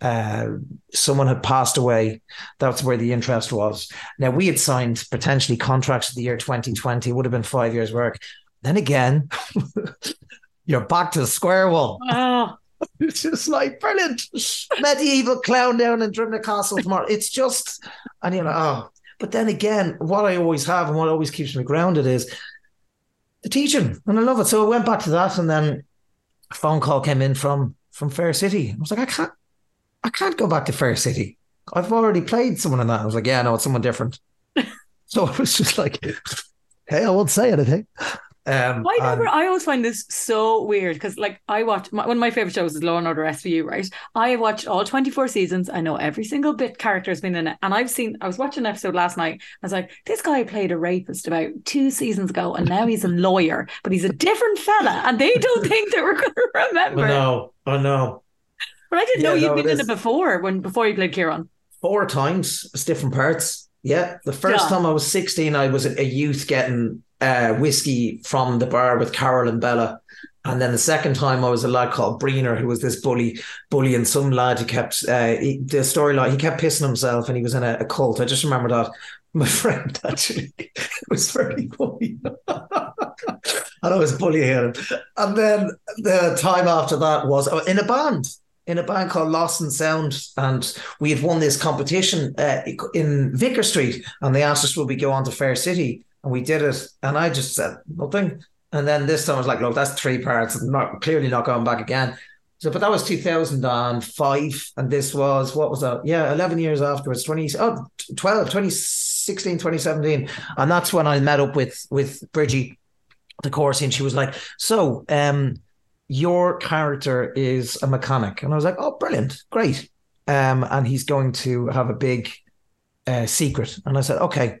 uh, someone had passed away. That's where the interest was. Now we had signed potentially contracts for the year 2020. It would have been five years' work. Then again, *laughs* you're back to the square one. Oh. *laughs* It's just like brilliant medieval clown down in Drimnagh Castle tomorrow. It's just, and you know, oh. But then again, what I always have and what always keeps me grounded is the teaching, and I love it. So I went back to that, and then a phone call came in from from Fair City. I was like, I can't, I can't go back to Fair City. I've already played someone in that. I was like, yeah, no, it's someone different. *laughs* so it was just like, hey, I won't say anything. Um, I never. I always find this so weird because, like, I watch my, one of my favorite shows is Law and Order SVU. Right, I watched all twenty four seasons. I know every single bit character has been in it, and I've seen. I was watching an episode last night. I was like, this guy played a rapist about two seasons ago, and now he's a lawyer, but he's a different fella, and they don't *laughs* think that we're going to remember. No, I know. But I didn't yeah, know you'd no, been in it before when before you played Ciarán. Four times, it's different parts. Yeah, the first yeah. time I was sixteen, I was a youth getting uh, whiskey from the bar with Carol and Bella. And then the second time I was a lad called Breener, who was this bully, bully, and some lad who kept uh, he, the storyline. He kept pissing himself, and he was in a, a cult. I just remember that *laughs* my friend actually *laughs* was very funny. *laughs* and I was bullying him. And then the time after that was uh, in a band, in a band called Lost and Sound. And we had won this competition uh, in Vicar Street. And they asked us, would we go on to Fair City? And we did it. And I just said nothing. And then this time I was like, look, that's three parts. not clearly not going back again. So, but that was 2005. And this was, what was that? Yeah, 11 years afterwards, 20, oh, 12, 2016, 2017. And that's when I met up with, with Bridgie, the course, and she was like, so, um, your character is a mechanic. And I was like, oh, brilliant, great. Um, and he's going to have a big uh, secret. And I said, okay,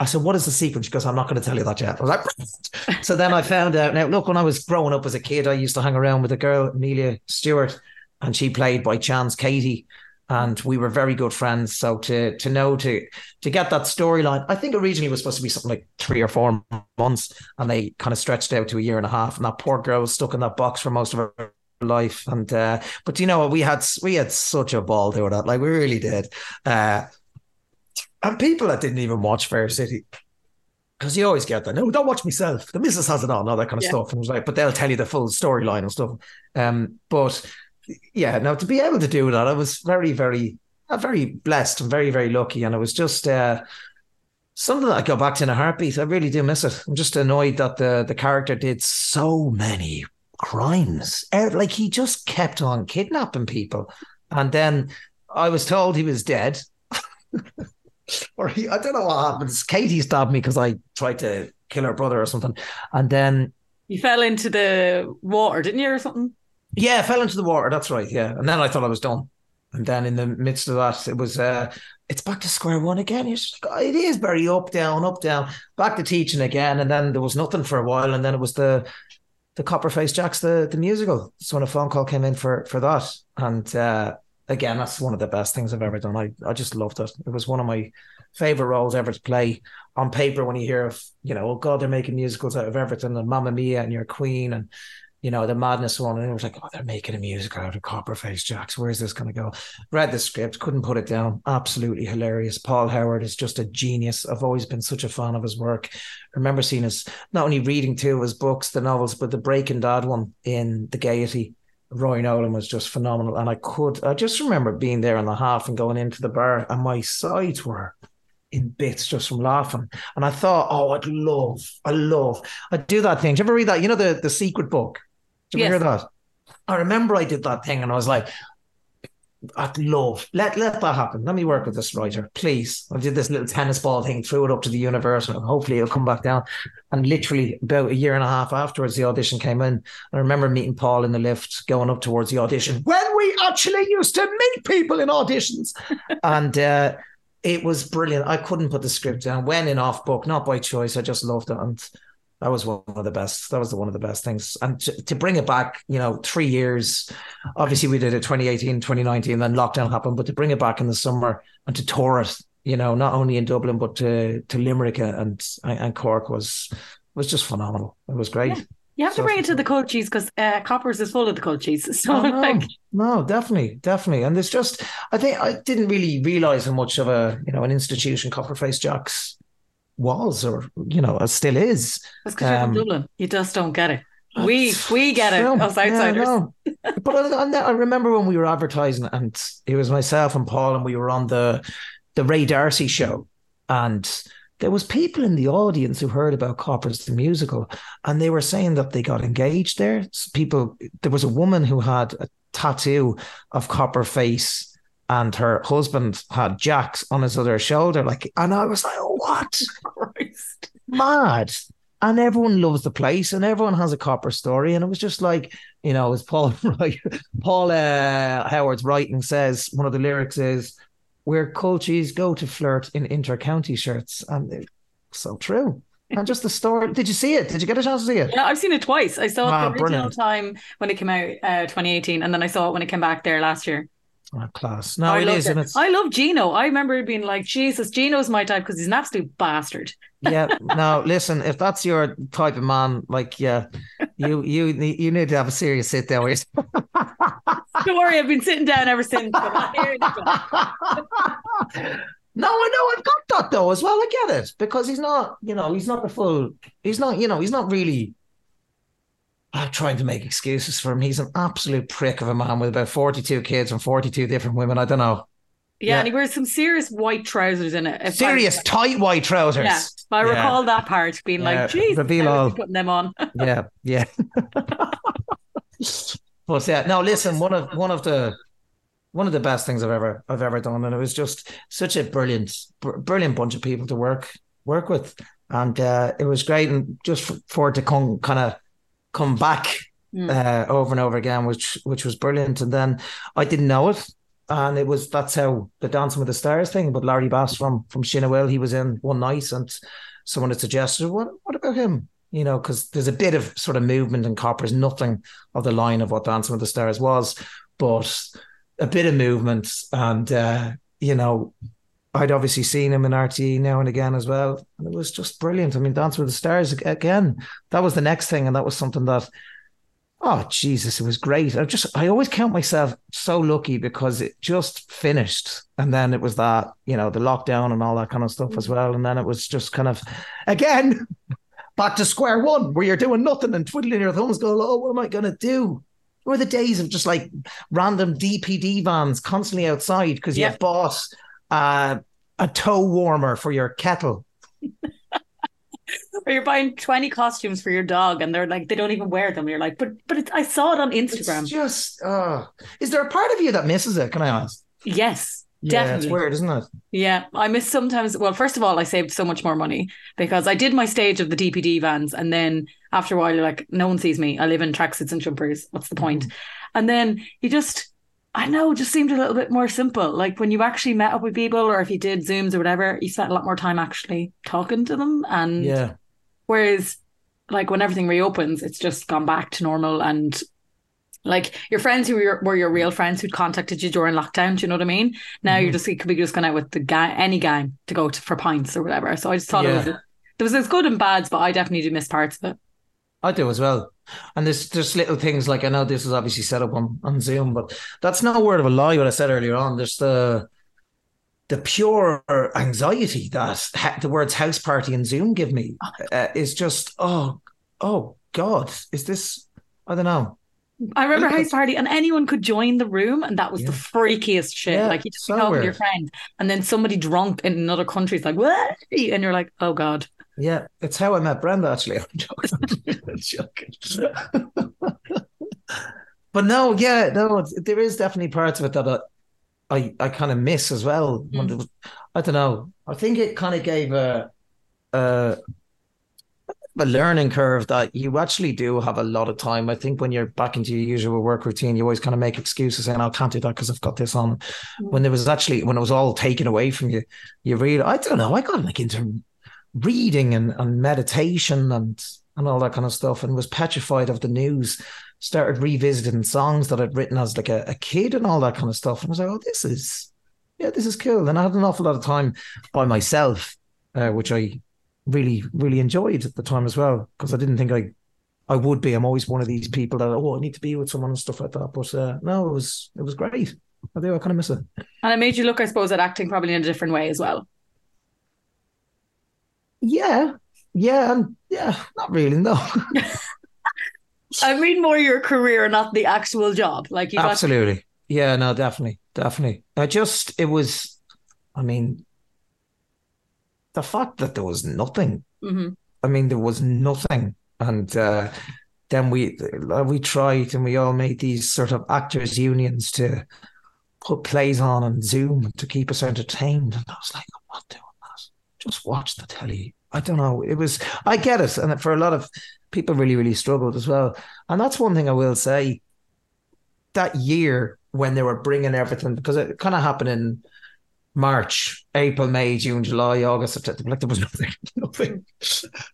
I said, "What is the secret?" She goes, "I'm not going to tell you that yet." I was like, *laughs* so then I found out. Now, look, when I was growing up as a kid, I used to hang around with a girl, Amelia Stewart, and she played by chance Katie, and we were very good friends. So to to know to to get that storyline, I think originally it was supposed to be something like three or four months, and they kind of stretched out to a year and a half. And that poor girl was stuck in that box for most of her life. And uh, but you know, we had we had such a ball doing that, like we really did. Uh, and people that didn't even watch Fair City, because you always get that. No, don't watch myself. The missus has it on, all that kind of yeah. stuff. And it was like, but they'll tell you the full storyline and stuff. Um, but yeah, now to be able to do that, I was very, very, uh, very blessed and very, very lucky. And it was just uh, something that I go back to in a heartbeat. I really do miss it. I'm just annoyed that the the character did so many crimes. Er, like he just kept on kidnapping people. And then I was told he was dead. *laughs* *laughs* or he, I don't know what happens. Katie stabbed me because I tried to kill her brother or something, and then you fell into the water, didn't you, or something? Yeah, I fell into the water. That's right. Yeah, and then I thought I was done, and then in the midst of that, it was uh, it's back to square one again. It's, it is very up down, up down, back to teaching again, and then there was nothing for a while, and then it was the the Copperface Jacks, the the musical. So when a phone call came in for for that, and uh, again, that's one of the best things I've ever done. I, I just loved it. It was one of my favorite roles ever to play on paper when you hear of, you know, oh God, they're making musicals out of everything and Mamma Mia and Your Queen and, you know, the madness one. And it was like, oh, they're making a musical out of Copperface Jacks. Where's this going to go? Read the script, couldn't put it down. Absolutely hilarious. Paul Howard is just a genius. I've always been such a fan of his work. I remember seeing his, not only reading two of his books, the novels, but the Breaking Dad one in The Gaiety Rory Nolan was just phenomenal. And I could, I just remember being there in the half and going into the bar, and my sides were in bits just from laughing. And I thought, oh, I'd love, I love, I'd do that thing. Did you ever read that? You know, the, the secret book? Did you yes. ever hear that? I remember I did that thing and I was like, I'd love let let that happen. Let me work with this writer, please. I did this little tennis ball thing, threw it up to the universe, and hopefully it'll come back down. And literally about a year and a half afterwards, the audition came in. I remember meeting Paul in the lift, going up towards the audition when we actually used to meet people in auditions, *laughs* and. uh it was brilliant. I couldn't put the script down. Went in off book, not by choice. I just loved it, and that was one of the best. That was the, one of the best things. And to, to, bring it back, you know, three years. Obviously, we did it 2018, 2019, then lockdown happened. But to bring it back in the summer and to tour it, you know, not only in Dublin but to to Limerick and and Cork was was just phenomenal. It was great. Yeah. You have so, to bring it to the cultures because uh, Coppers is full of the cultures. *laughs* So, oh, no, like, no, definitely, definitely. And there's just, I think I didn't really realize how much of a, you know, an institution Copperface Jacks was, or you know, still is. That's because um, you're from Dublin. You just don't get it. We we get it, no, us outsiders. Yeah, no. but I, I remember when we were advertising, and it was myself and Paul, and we were on the the Ray D'Arcy show, and there was people in the audience who heard about Coppers the musical, and they were saying that they got engaged there. So people, there was a woman who had a tattoo of Copper Face, and her husband had Jacks on his other shoulder. Like, and I was like, what? *laughs* Christ. Mad. And everyone loves the place, and everyone has a copper story. And it was just like, you know, as Paul *laughs* Paul uh, Howard's writing says, one of the lyrics is, where culties go to flirt in inter-county shirts. And so true. And just the story. Did you see it? Did you get a chance to see it? Yeah, I've seen it twice. I saw it ah, the original brilliant. time when it came out, uh, 2018, and then I saw it when it came back there last year. Oh, class. No, I it is. It. And I love Gino. I remember being like, Jesus, Gino's my type because he's an absolute bastard. yeah. Now, *laughs* listen, if that's your type of man, like, yeah, you you you need to have a serious sit down with *laughs* Don't worry, I've been sitting down ever since. *laughs* no, I know I've got that though as well. I get it because he's not, you know, he's not the full. He's not, you know, he's not really. I'm trying to make excuses for him. He's an absolute prick of a man with about 42 kids and 42 different women. I don't know. Yeah, yeah. and he wears some serious white trousers in it. Serious I, tight white trousers. Yeah, I recall yeah. that part being yeah. like, "Geez, reveal all putting them on." *laughs* *laughs* yeah, yeah. But yeah, no, listen, one of one of the one of the best things I've ever I've ever done, and it was just such a brilliant br- brilliant bunch of people to work work with, and uh, it was great, and just for, for it to come kind of come back mm. uh, over and over again, which which was brilliant. And then I didn't know it, and it was that's how the Dancing with the Stars thing. But Larry Bass from from Shinawil, he was in one night, and someone had suggested, "What what about him?" you know, because there's a bit of sort of movement in Coppers, nothing of the line of what Dancing with the Stars was, but a bit of movement. And, uh, you know, I'd obviously seen him in RTE now and again as well. And it was just brilliant. I mean, Dancing with the Stars again, that was the next thing. And that was something that, oh, Jesus, it was great. I just, I always count myself so lucky because it just finished. And then it was that, you know, the lockdown and all that kind of stuff as well. And then it was just kind of, again, *laughs* back to square one where you're doing nothing and twiddling your thumbs, going, "Oh, what am I going to do?" Or the days of just like random DPD vans constantly outside because you have bought uh, a toe warmer for your kettle. *laughs* or you're buying 20 costumes for your dog and they're like they don't even wear them you're like but but i saw it on instagram it's just uh is there a part of you that misses it can i ask yes yeah, Definitely. it's weird, isn't it? Yeah, I miss sometimes. Well, first of all, I saved so much more money because I did my stage of the DPD vans, and then after a while, you're like, no one sees me. I live in tracksuits and jumpers. What's the point? Mm. And then you just, I know, just seemed a little bit more simple. Like when you actually met up with people, or if you did Zooms or whatever, you spent a lot more time actually talking to them. And yeah, whereas like when everything reopens, it's just gone back to normal and like your friends who were your, were your real friends who'd contacted you during lockdown. Do you know what I mean? Now mm-hmm. you're just you could be just going out with the gang, any gang to go to, for pints or whatever. So I just thought yeah. it was there was as good and bads, but I definitely do miss parts of it. I do as well. And there's just little things like I know this was obviously set up on, on Zoom, but that's not a word of a lie. What I said earlier on, there's the the pure anxiety that ha- the words house party and Zoom give me uh, is just oh oh god, is this I don't know. I remember house party, and anyone could join the room, and that was yeah. the freakiest shit. Yeah, like you just so to your friend, and then somebody drunk in another country is like, "What?" and you're like, "Oh God." Yeah, it's how I met Brenda. Actually, *laughs* I'm joking. I'm joking. *laughs* but no, yeah, no, there is definitely parts of it that I I kind of miss as well. Mm. I don't know. I think it kind of gave a a a learning curve that you actually do have a lot of time. I think when you're back into your usual work routine, you always kind of make excuses saying, I can't do that because I've got this on. Mm. When there was actually, when it was all taken away from you, you read, I don't know, I got like into reading and, and meditation and, and all that kind of stuff and was petrified of the news. Started revisiting songs that I'd written as like a, a kid and all that kind of stuff. And I was like, oh, this is, yeah, this is cool. And I had an awful lot of time by myself, uh, which I really really enjoyed at the time as well because I didn't think I I would be. I'm always one of these people that oh I need to be with someone and stuff like that. But uh, no, it was it was great. I do. I kind of miss it. And it made you look, I suppose, at acting probably in a different way as well. Yeah, yeah, and yeah. Not really. No. *laughs* I mean, more your career, not the actual job. Like you got Absolutely. Yeah. No. Definitely. Definitely. I just it was. I mean, the fact that there was nothing. Mhm. I mean, there was nothing, and uh, then we we tried, and we all made these sort of actors unions to put plays on and Zoom to keep us entertained. And I was like, doing that. Just watch the telly. I don't know. It was. I get it, and for a lot of people, really, really struggled as well. And that's one thing I will say. That year when they were bringing everything, because it kind of happened in March, April, May, June, July, August, September. Like there was *laughs* nothing, nothing.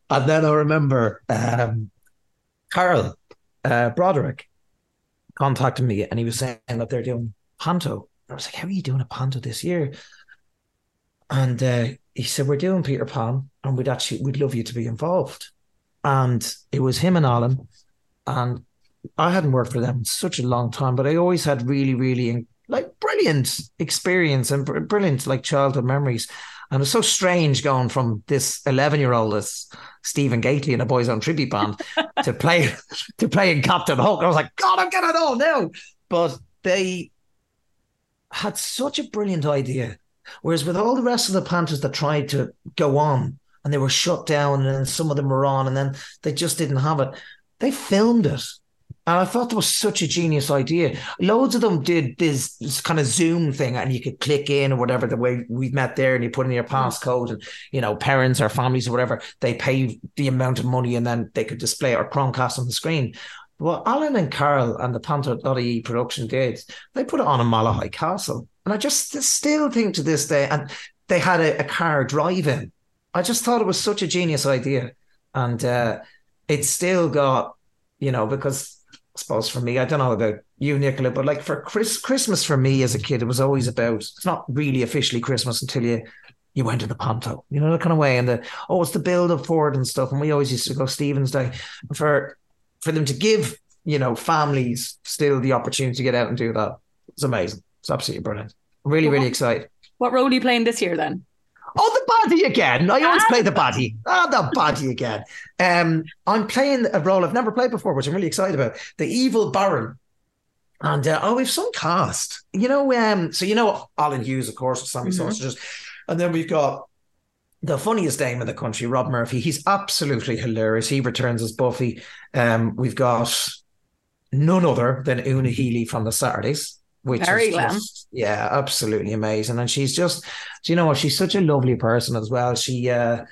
And then I remember um, Carl uh, Broderick contacted me, and he was saying that they're doing Panto. I was like, "How are you doing a Panto this year?" And uh, he said, "We're doing Peter Pan, and we'd actually we'd love you to be involved." And it was him and Alan, and I hadn't worked for them in such a long time, but I always had really, really like brilliant experience and br- brilliant like childhood memories. And it's so strange going from this 11 year old as Stephen Gately in a Boyzone tribute band *laughs* to play to playing Captain Hook. I was like, God, I'm getting it all now. But they had such a brilliant idea. Whereas with all the rest of the pantos that tried to go on and they were shut down and then some of them were on and then they just didn't have it, they filmed it. And I thought that was such a genius idea. Loads of them did this, this kind of Zoom thing, and you could click in or whatever the way we've met there, and you put in your mm. passcode, and you know, parents or families or whatever, they pay the amount of money, and then they could display it or Chromecast on the screen. What Alan and Carl and the Panto.ie production did, they put it on a Malahide Castle. And I just still think to this day, and they had a, a car drive in. I just thought it was such a genius idea. And uh, still got, you know, because I suppose for me, I don't know about you, Nicola, but like for Chris, Christmas for me as a kid, it was always about it's not really officially Christmas until you you went to the Panto, you know, that kind of way. And the oh, it's the build up for it and stuff. And we always used to go Stephen's Day for for them to give, you know, families still the opportunity to get out and do that. It's amazing. It's absolutely brilliant. Really, really excited. What role are you playing this year then? Oh, the body again. I always play the body. Ah, the body again. Um, I'm playing a role I've never played before, which I'm really excited about. The evil Baron. And uh, oh, we've some cast. You know, um, so you know Alan Hughes, of course, Sammy Mhm. Sausages. And then we've got the funniest name in the country, Rob Murphy. He's absolutely hilarious. He returns as Buffy. Um, we've got none other than Una Healy from the Saturdays, which Very just, yeah, absolutely amazing. And she's just, do you know what? She's such a lovely person as well. She uh,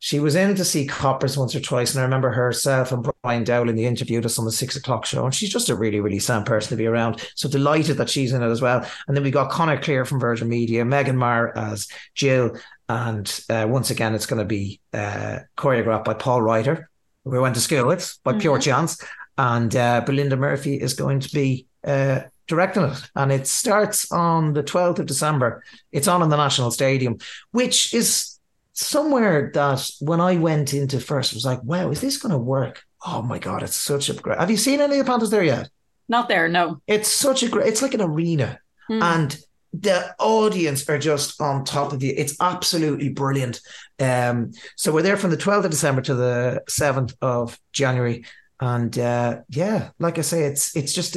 she was in to see Coppers once or twice, and I remember herself and Brian Dowling they interviewed us on the six o'clock show, and she's just a really, really sound person to be around. So delighted that she's in it as well. And then we got Connor Clear from Virgin Media, Megan Marr as Jill, and uh, once again it's going to be uh, choreographed by Paul Ryder, who we went to school with by pure chance, and uh, Belinda Murphy is going to be uh, directing it, and it starts on the twelfth of December. It's on in the National Stadium, which is somewhere that when I went into first was like, wow, is this going to work? Oh my god, it's such a great. Have you seen any of the pantos there yet? Not there, no. It's such a great. It's like an arena, Hmm. and the audience are just on top of you. It's absolutely brilliant. Um, so we're there from the 12th of December to the 7th of January, and uh, yeah, like I say, it's it's just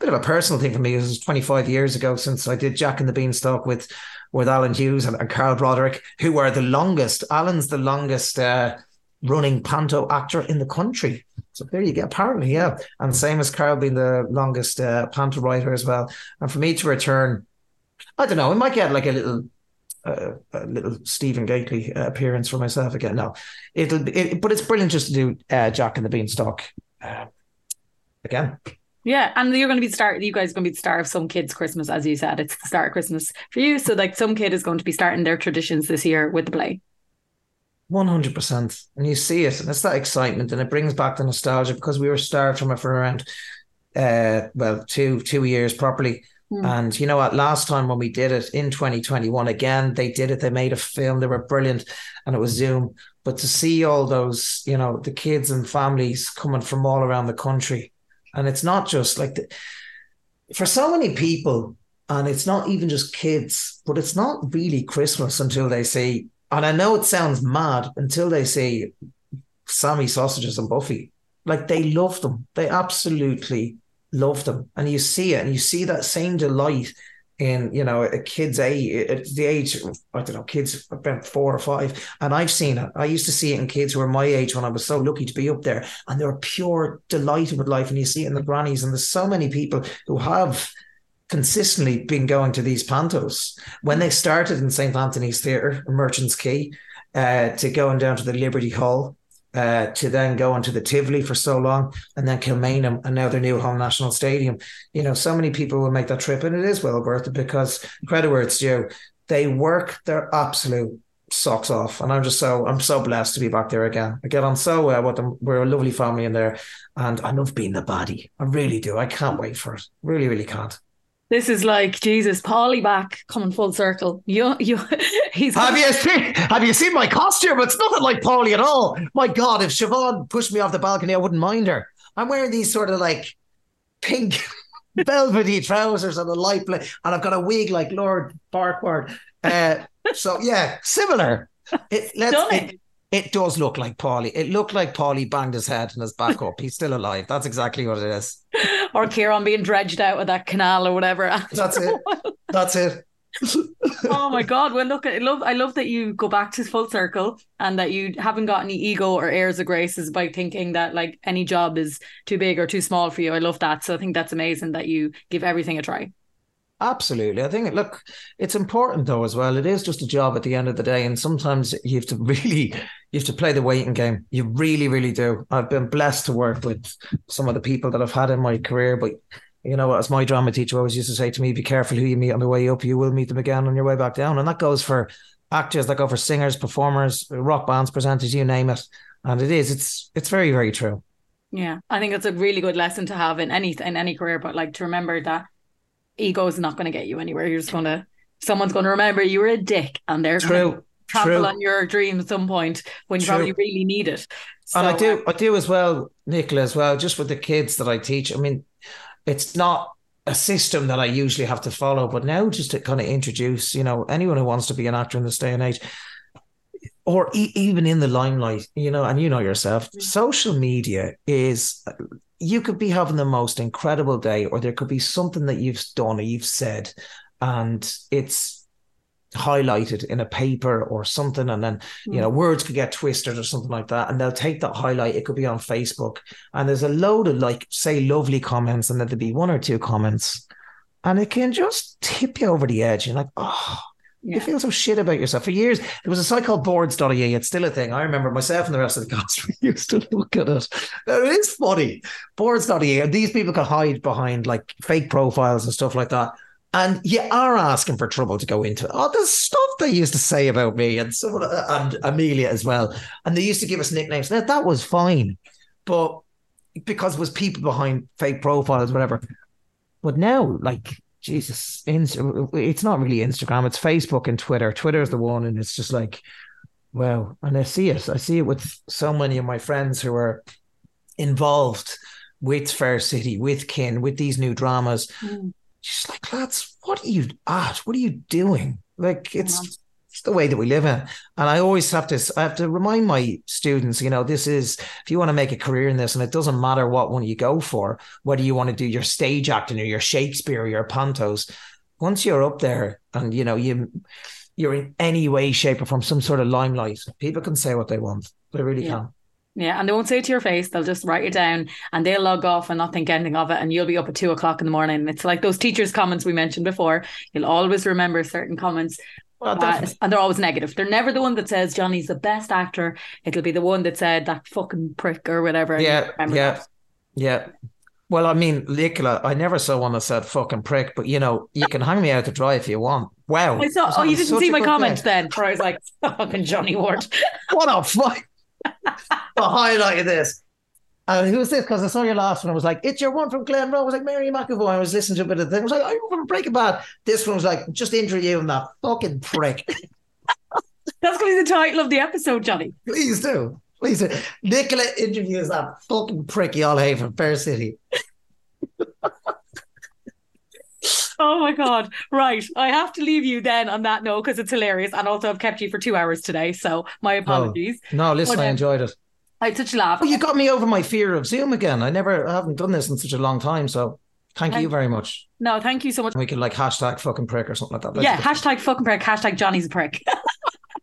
bit of a personal thing for me. It was 25 years ago since I did Jack and the Beanstalk with with Alan Hughes and, and Carl Broderick, who were the longest. Alan's the longest uh, running panto actor in the country. So there you go. Apparently, yeah, and same as Carl being the longest uh, panto writer as well. And for me to return I don't know. I might get like a little uh, a little Stephen Gately uh, appearance for myself again. No, it'll be, it, but it's brilliant just to do uh, Jack and the Beanstalk uh, again. Yeah, and you're going to be the start. You guys are going to be the start of some kids' Christmas, as you said. It's the start of Christmas for you. So, like, some kid is going to be starting their traditions this year with the play. One hundred percent, and you see it, and it's that excitement, and it brings back the nostalgia because we were starved from it for around, uh, well, two two years properly. Mm. And you know what? Last time when we did it in 2021, again, they did it. They made a film. They were brilliant, and it was Zoom. But to see all those, you know, the kids and families coming from all around the country and it's not just like the, for so many people, and it's not even just kids, but it's not really Christmas until they see, and I know it sounds mad until they see Sammy sausages and Buffy. Like they love them. They absolutely love them. And you see it and you see that same delight in you know a kid's age at the age I don't know kids about four or five. And I've seen it. I used to see it in kids who were my age when I was so lucky to be up there. And they were pure delighted with life. And you see it in the grannies. And there's so many people who have consistently been going to these pantos. When they started in St Anthony's Theatre Merchants Quay uh, to going down to the Liberty Hall uh, to then go into the Tivoli for so long and then Kilmainham and now their new home national stadium. You know, so many people will make that trip and it is well worth it because credit where it's due. They work their absolute socks off. And I'm just so I'm so blessed to be back there again. I get on so well with them. We're a lovely family in there. And I love being the baddie. I really do. I can't wait for it. Really, really can't. This is like Jesus, Paulie back coming full circle. You, you, *laughs* he's. Have you seen? Have you seen my costume? It's nothing like Paulie at all. My God, if Siobhan pushed me off the balcony, I wouldn't mind her. I'm wearing these sort of like pink *laughs* velvety trousers and a light blue, and I've got a wig like Lord Farquaad. Uh, so yeah, similar. It, let's, it, it does look like Paulie. It looked like Paulie banged his head and his back up. He's still alive. That's exactly what it is. *laughs* Or Ciarán being dredged out of that canal or whatever. *laughs* That's it. That's it. *laughs* oh my god! Well, look, I love, I love that you go back to full circle and that you haven't got any ego or airs of graces by thinking that like any job is too big or too small for you. I love that. So I think that's amazing that you give everything a try. Absolutely. I think, look, it's important though as well. It is just a job at the end of the day. And sometimes you have to *laughs* really, you have to play the waiting game. You really, really do. I've been blessed to work with some of the people that I've had in my career, but you know, as my drama teacher always used to say to me, be careful who you meet on the way up. You will meet them again on your way back down. And that goes for actors, that go for singers, performers, rock bands, presenters, you name it. And it is, it's, it's very, very true. Yeah. I think it's a really good lesson to have in any, in any career, but like to remember that ego is not going to get you anywhere. You're just going to, someone's going to remember you were a dick and they're going to trample on your dream at some point when you True. probably really need it. So, and I do, I do as well, Nicola, as well, just with the kids that I teach. I mean, it's not a system that I usually have to follow, but now just to kind of introduce, you know, anyone who wants to be an actor in this day and age, or e- even in the limelight, you know, and you know yourself, mm-hmm. social media is you could be having the most incredible day, or there could be something that you've done or you've said, and it's highlighted in a paper or something and then you mm. know words could get twisted or something like that and they'll take that highlight. It could be on facebook and there's a load of like say lovely comments and then there'll be one or two comments and it can just tip you over the edge. You're like oh yeah. You feel so shit about yourself. For years, there was a site called boards.ie. It's still a thing. I remember myself and the rest of the cast *laughs* we used to look at it. It is funny. Boards.ie. These people can hide behind like fake profiles and stuff like that. And you are asking for trouble to go into it. Oh, there's stuff they used to say about me and someone and Amelia as well. And they used to give us nicknames. Now that was fine. But because it was people behind fake profiles, whatever. But now, like Jesus, it's not really Instagram, it's Facebook and Twitter. Twitter is the one, and it's just like, wow. And I see it. I see it with so many of my friends who are involved with Fair City, with Kin, with these new dramas. Mm. Just like, lads, what are you at? What are you doing? Like, it's it's the way that we live in. And I always have to I have to remind my students, you know, this is if you want to make a career in this, and it doesn't matter what one you go for, whether you want to do your stage acting or your Shakespeare or your pantos, once you're up there and you know you you're in any way, shape, or form some sort of limelight, people can say what they want. They really yeah. can. Yeah, and they won't say it to your face. They'll just write it down and they'll log off and not think anything of it. And you'll be up at two o'clock in the morning. It's like those teachers' comments we mentioned before. You'll always remember certain comments. Well, uh, and they're always negative. They're never the one that says Johnny's the best actor. It'll be the one that said that fucking prick or whatever. Yeah, yeah, that. yeah. Well, I mean, Nicola, I never saw one that said fucking prick, but you know, you can hang me out to dry if you want. Wow. I saw, oh, you didn't see my comment day. then, where I was like, *laughs* fucking Johnny Ward. what a fuck. *laughs* the highlight of this. And who's this? Because I saw your last one. I was like, it's your one from Glenroe. I was like, Mary McEvoy. I was listening to a bit of the thing. I was like, I'm from Breaking Bad. This one was like, just interviewing that fucking prick. *laughs* That's going to be the title of the episode, Johnny. Please do. Please do. Nicola interviews that fucking prick you all hate from Fair City. *laughs* Oh my god! Right, I have to leave you then on that note because it's hilarious, and also I've kept you for two hours today, so my oh. apologies. Oh, no, listen, but, I uh, enjoyed it. I had such a laugh. Well, you got me over my fear of Zoom again. I never, I haven't done this in such a long time, so thank, thank you very much. No, thank you so much. We could like hashtag fucking prick or something like that. Let's yeah, hashtag fucking prick. Hashtag Johnny's a prick.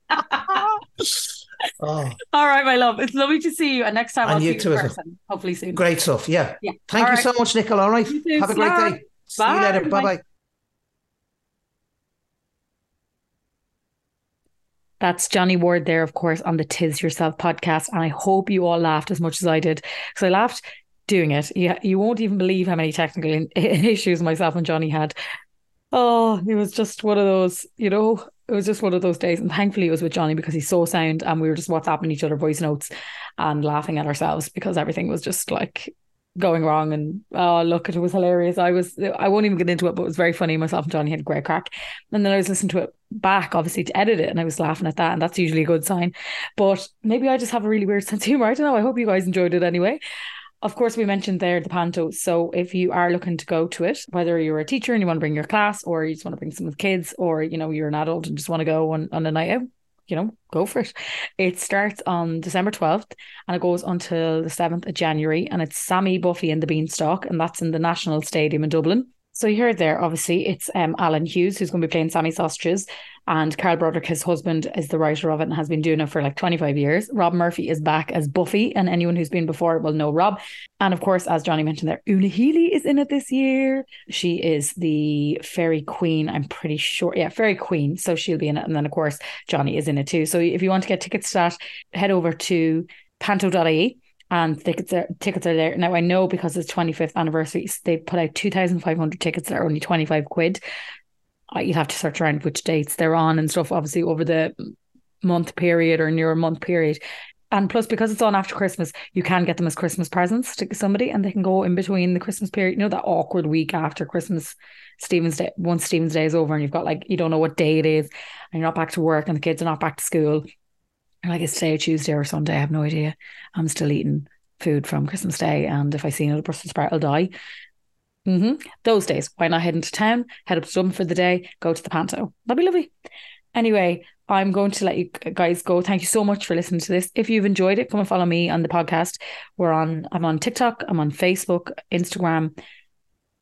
Oh. *laughs* *laughs* All right, my love. It's lovely to see you. And next time and I'll you see you in person. Hopefully soon. Great stuff. Yeah. yeah. Thank all you right. so much, Nicole. All right. Have a great day. Bye. See you later. Bye bye. That's Johnny Ward there, of course, on the Tis Yourself podcast. And I hope you all laughed as much as I did. Because I laughed doing it. You, you won't even believe how many technical *laughs* issues myself and Johnny had. Oh, it was just one of those, you know, it was just one of those days. And thankfully, it was with Johnny because he's so sound. And we were just WhatsApping each other voice notes and laughing at ourselves because everything was just like going wrong and oh look it was hilarious. I was i won't even get into it but it was very funny. Myself and johnny had a great crack. And then i was listening to it back obviously to edit it and i was laughing at that and that's usually a good sign. But maybe i just have a really weird sense of humor. I don't know. I hope you guys enjoyed it anyway. Of course, we mentioned there the panto. So if you are looking to go to it, whether you're a teacher and you want to bring your class, or you just want to bring some of the kids, or you know you're an adult and just want to go on, on a night out, you know, go for it. It starts on December 12th and it goes until the 7th of January. And it's Sammy Buffy and the Beanstalk, and that's in the National Stadium in Dublin. So you heard there, obviously, it's um, Alan Hughes who's going to be playing Sammy Sausages, and Carl Broderick, his husband, is the writer of it and has been doing it for like 25 years. Rob Murphy is back as Buffy, and anyone who's been before will know Rob. And of course, as Johnny mentioned there, Una Healy is in it this year. She is the fairy queen, I'm pretty sure. Yeah, fairy queen. So she'll be in it. And then, of course, Johnny is in it too. So if you want to get tickets to that, head over to panto.ie and tickets are tickets are there now. I know because it's 25th anniversary, they put out 2,500 tickets that are only 25 quid. You'll have to search around which dates they're on and stuff. Obviously, over the month period or near a month period. And plus, because it's on after Christmas, you can get them as Christmas presents to somebody, and they can go in between the Christmas period. You know that awkward week after Christmas, Stephen's Day. Once Stephen's Day is over, and you've got like you don't know what day it is, and you're not back to work, and the kids are not back to school like it's today or Tuesday or Sunday. I have no idea. I'm still eating food from Christmas Day, and if I see another Brussels sprout, I'll die. Mm-hmm. Those days, why not head into town, head up to Dublin for the day, go to the Panto? That'd be lovely. Anyway, I'm going to let you guys go. Thank you so much for listening to this. If you've enjoyed it, come and follow me on the podcast. We're on. I'm on TikTok. I'm on Facebook, Instagram.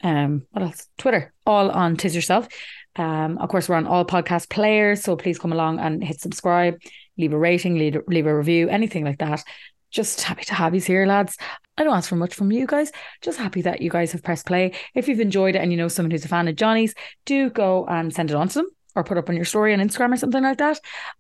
Um, what else? Twitter. All on Tis Yourself. Um, of course, we're on all podcast players, so please come along and hit subscribe leave a rating, leave, leave a review, anything like that. Just happy to have you here, lads. I don't ask for much from you guys. Just happy that you guys have pressed play. If you've enjoyed it and you know someone who's a fan of Johnny's, do go and send it on to them or put up on your story on Instagram or something like that.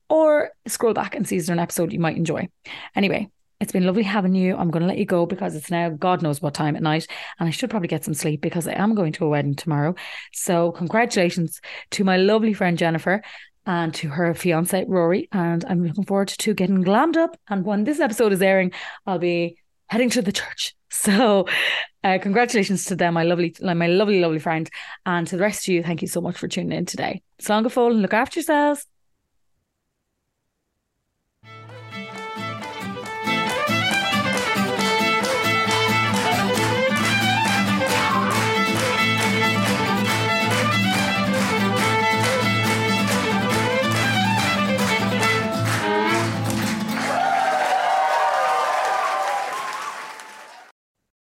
Or scroll back and see is there an episode you might enjoy. Anyway, it's been lovely having you. I'm going to let you go because it's now God knows what time at night, and I should probably get some sleep because I am going to a wedding tomorrow. So, congratulations to my lovely friend Jennifer and to her fiance Rory. And I'm looking forward to getting glammed up. And when this episode is airing, I'll be heading to the church. *laughs* So, uh, congratulations to them, my lovely, my lovely, lovely friend, and to the rest of you. Thank you so much for tuning in today. Slán fóill, look after yourselves.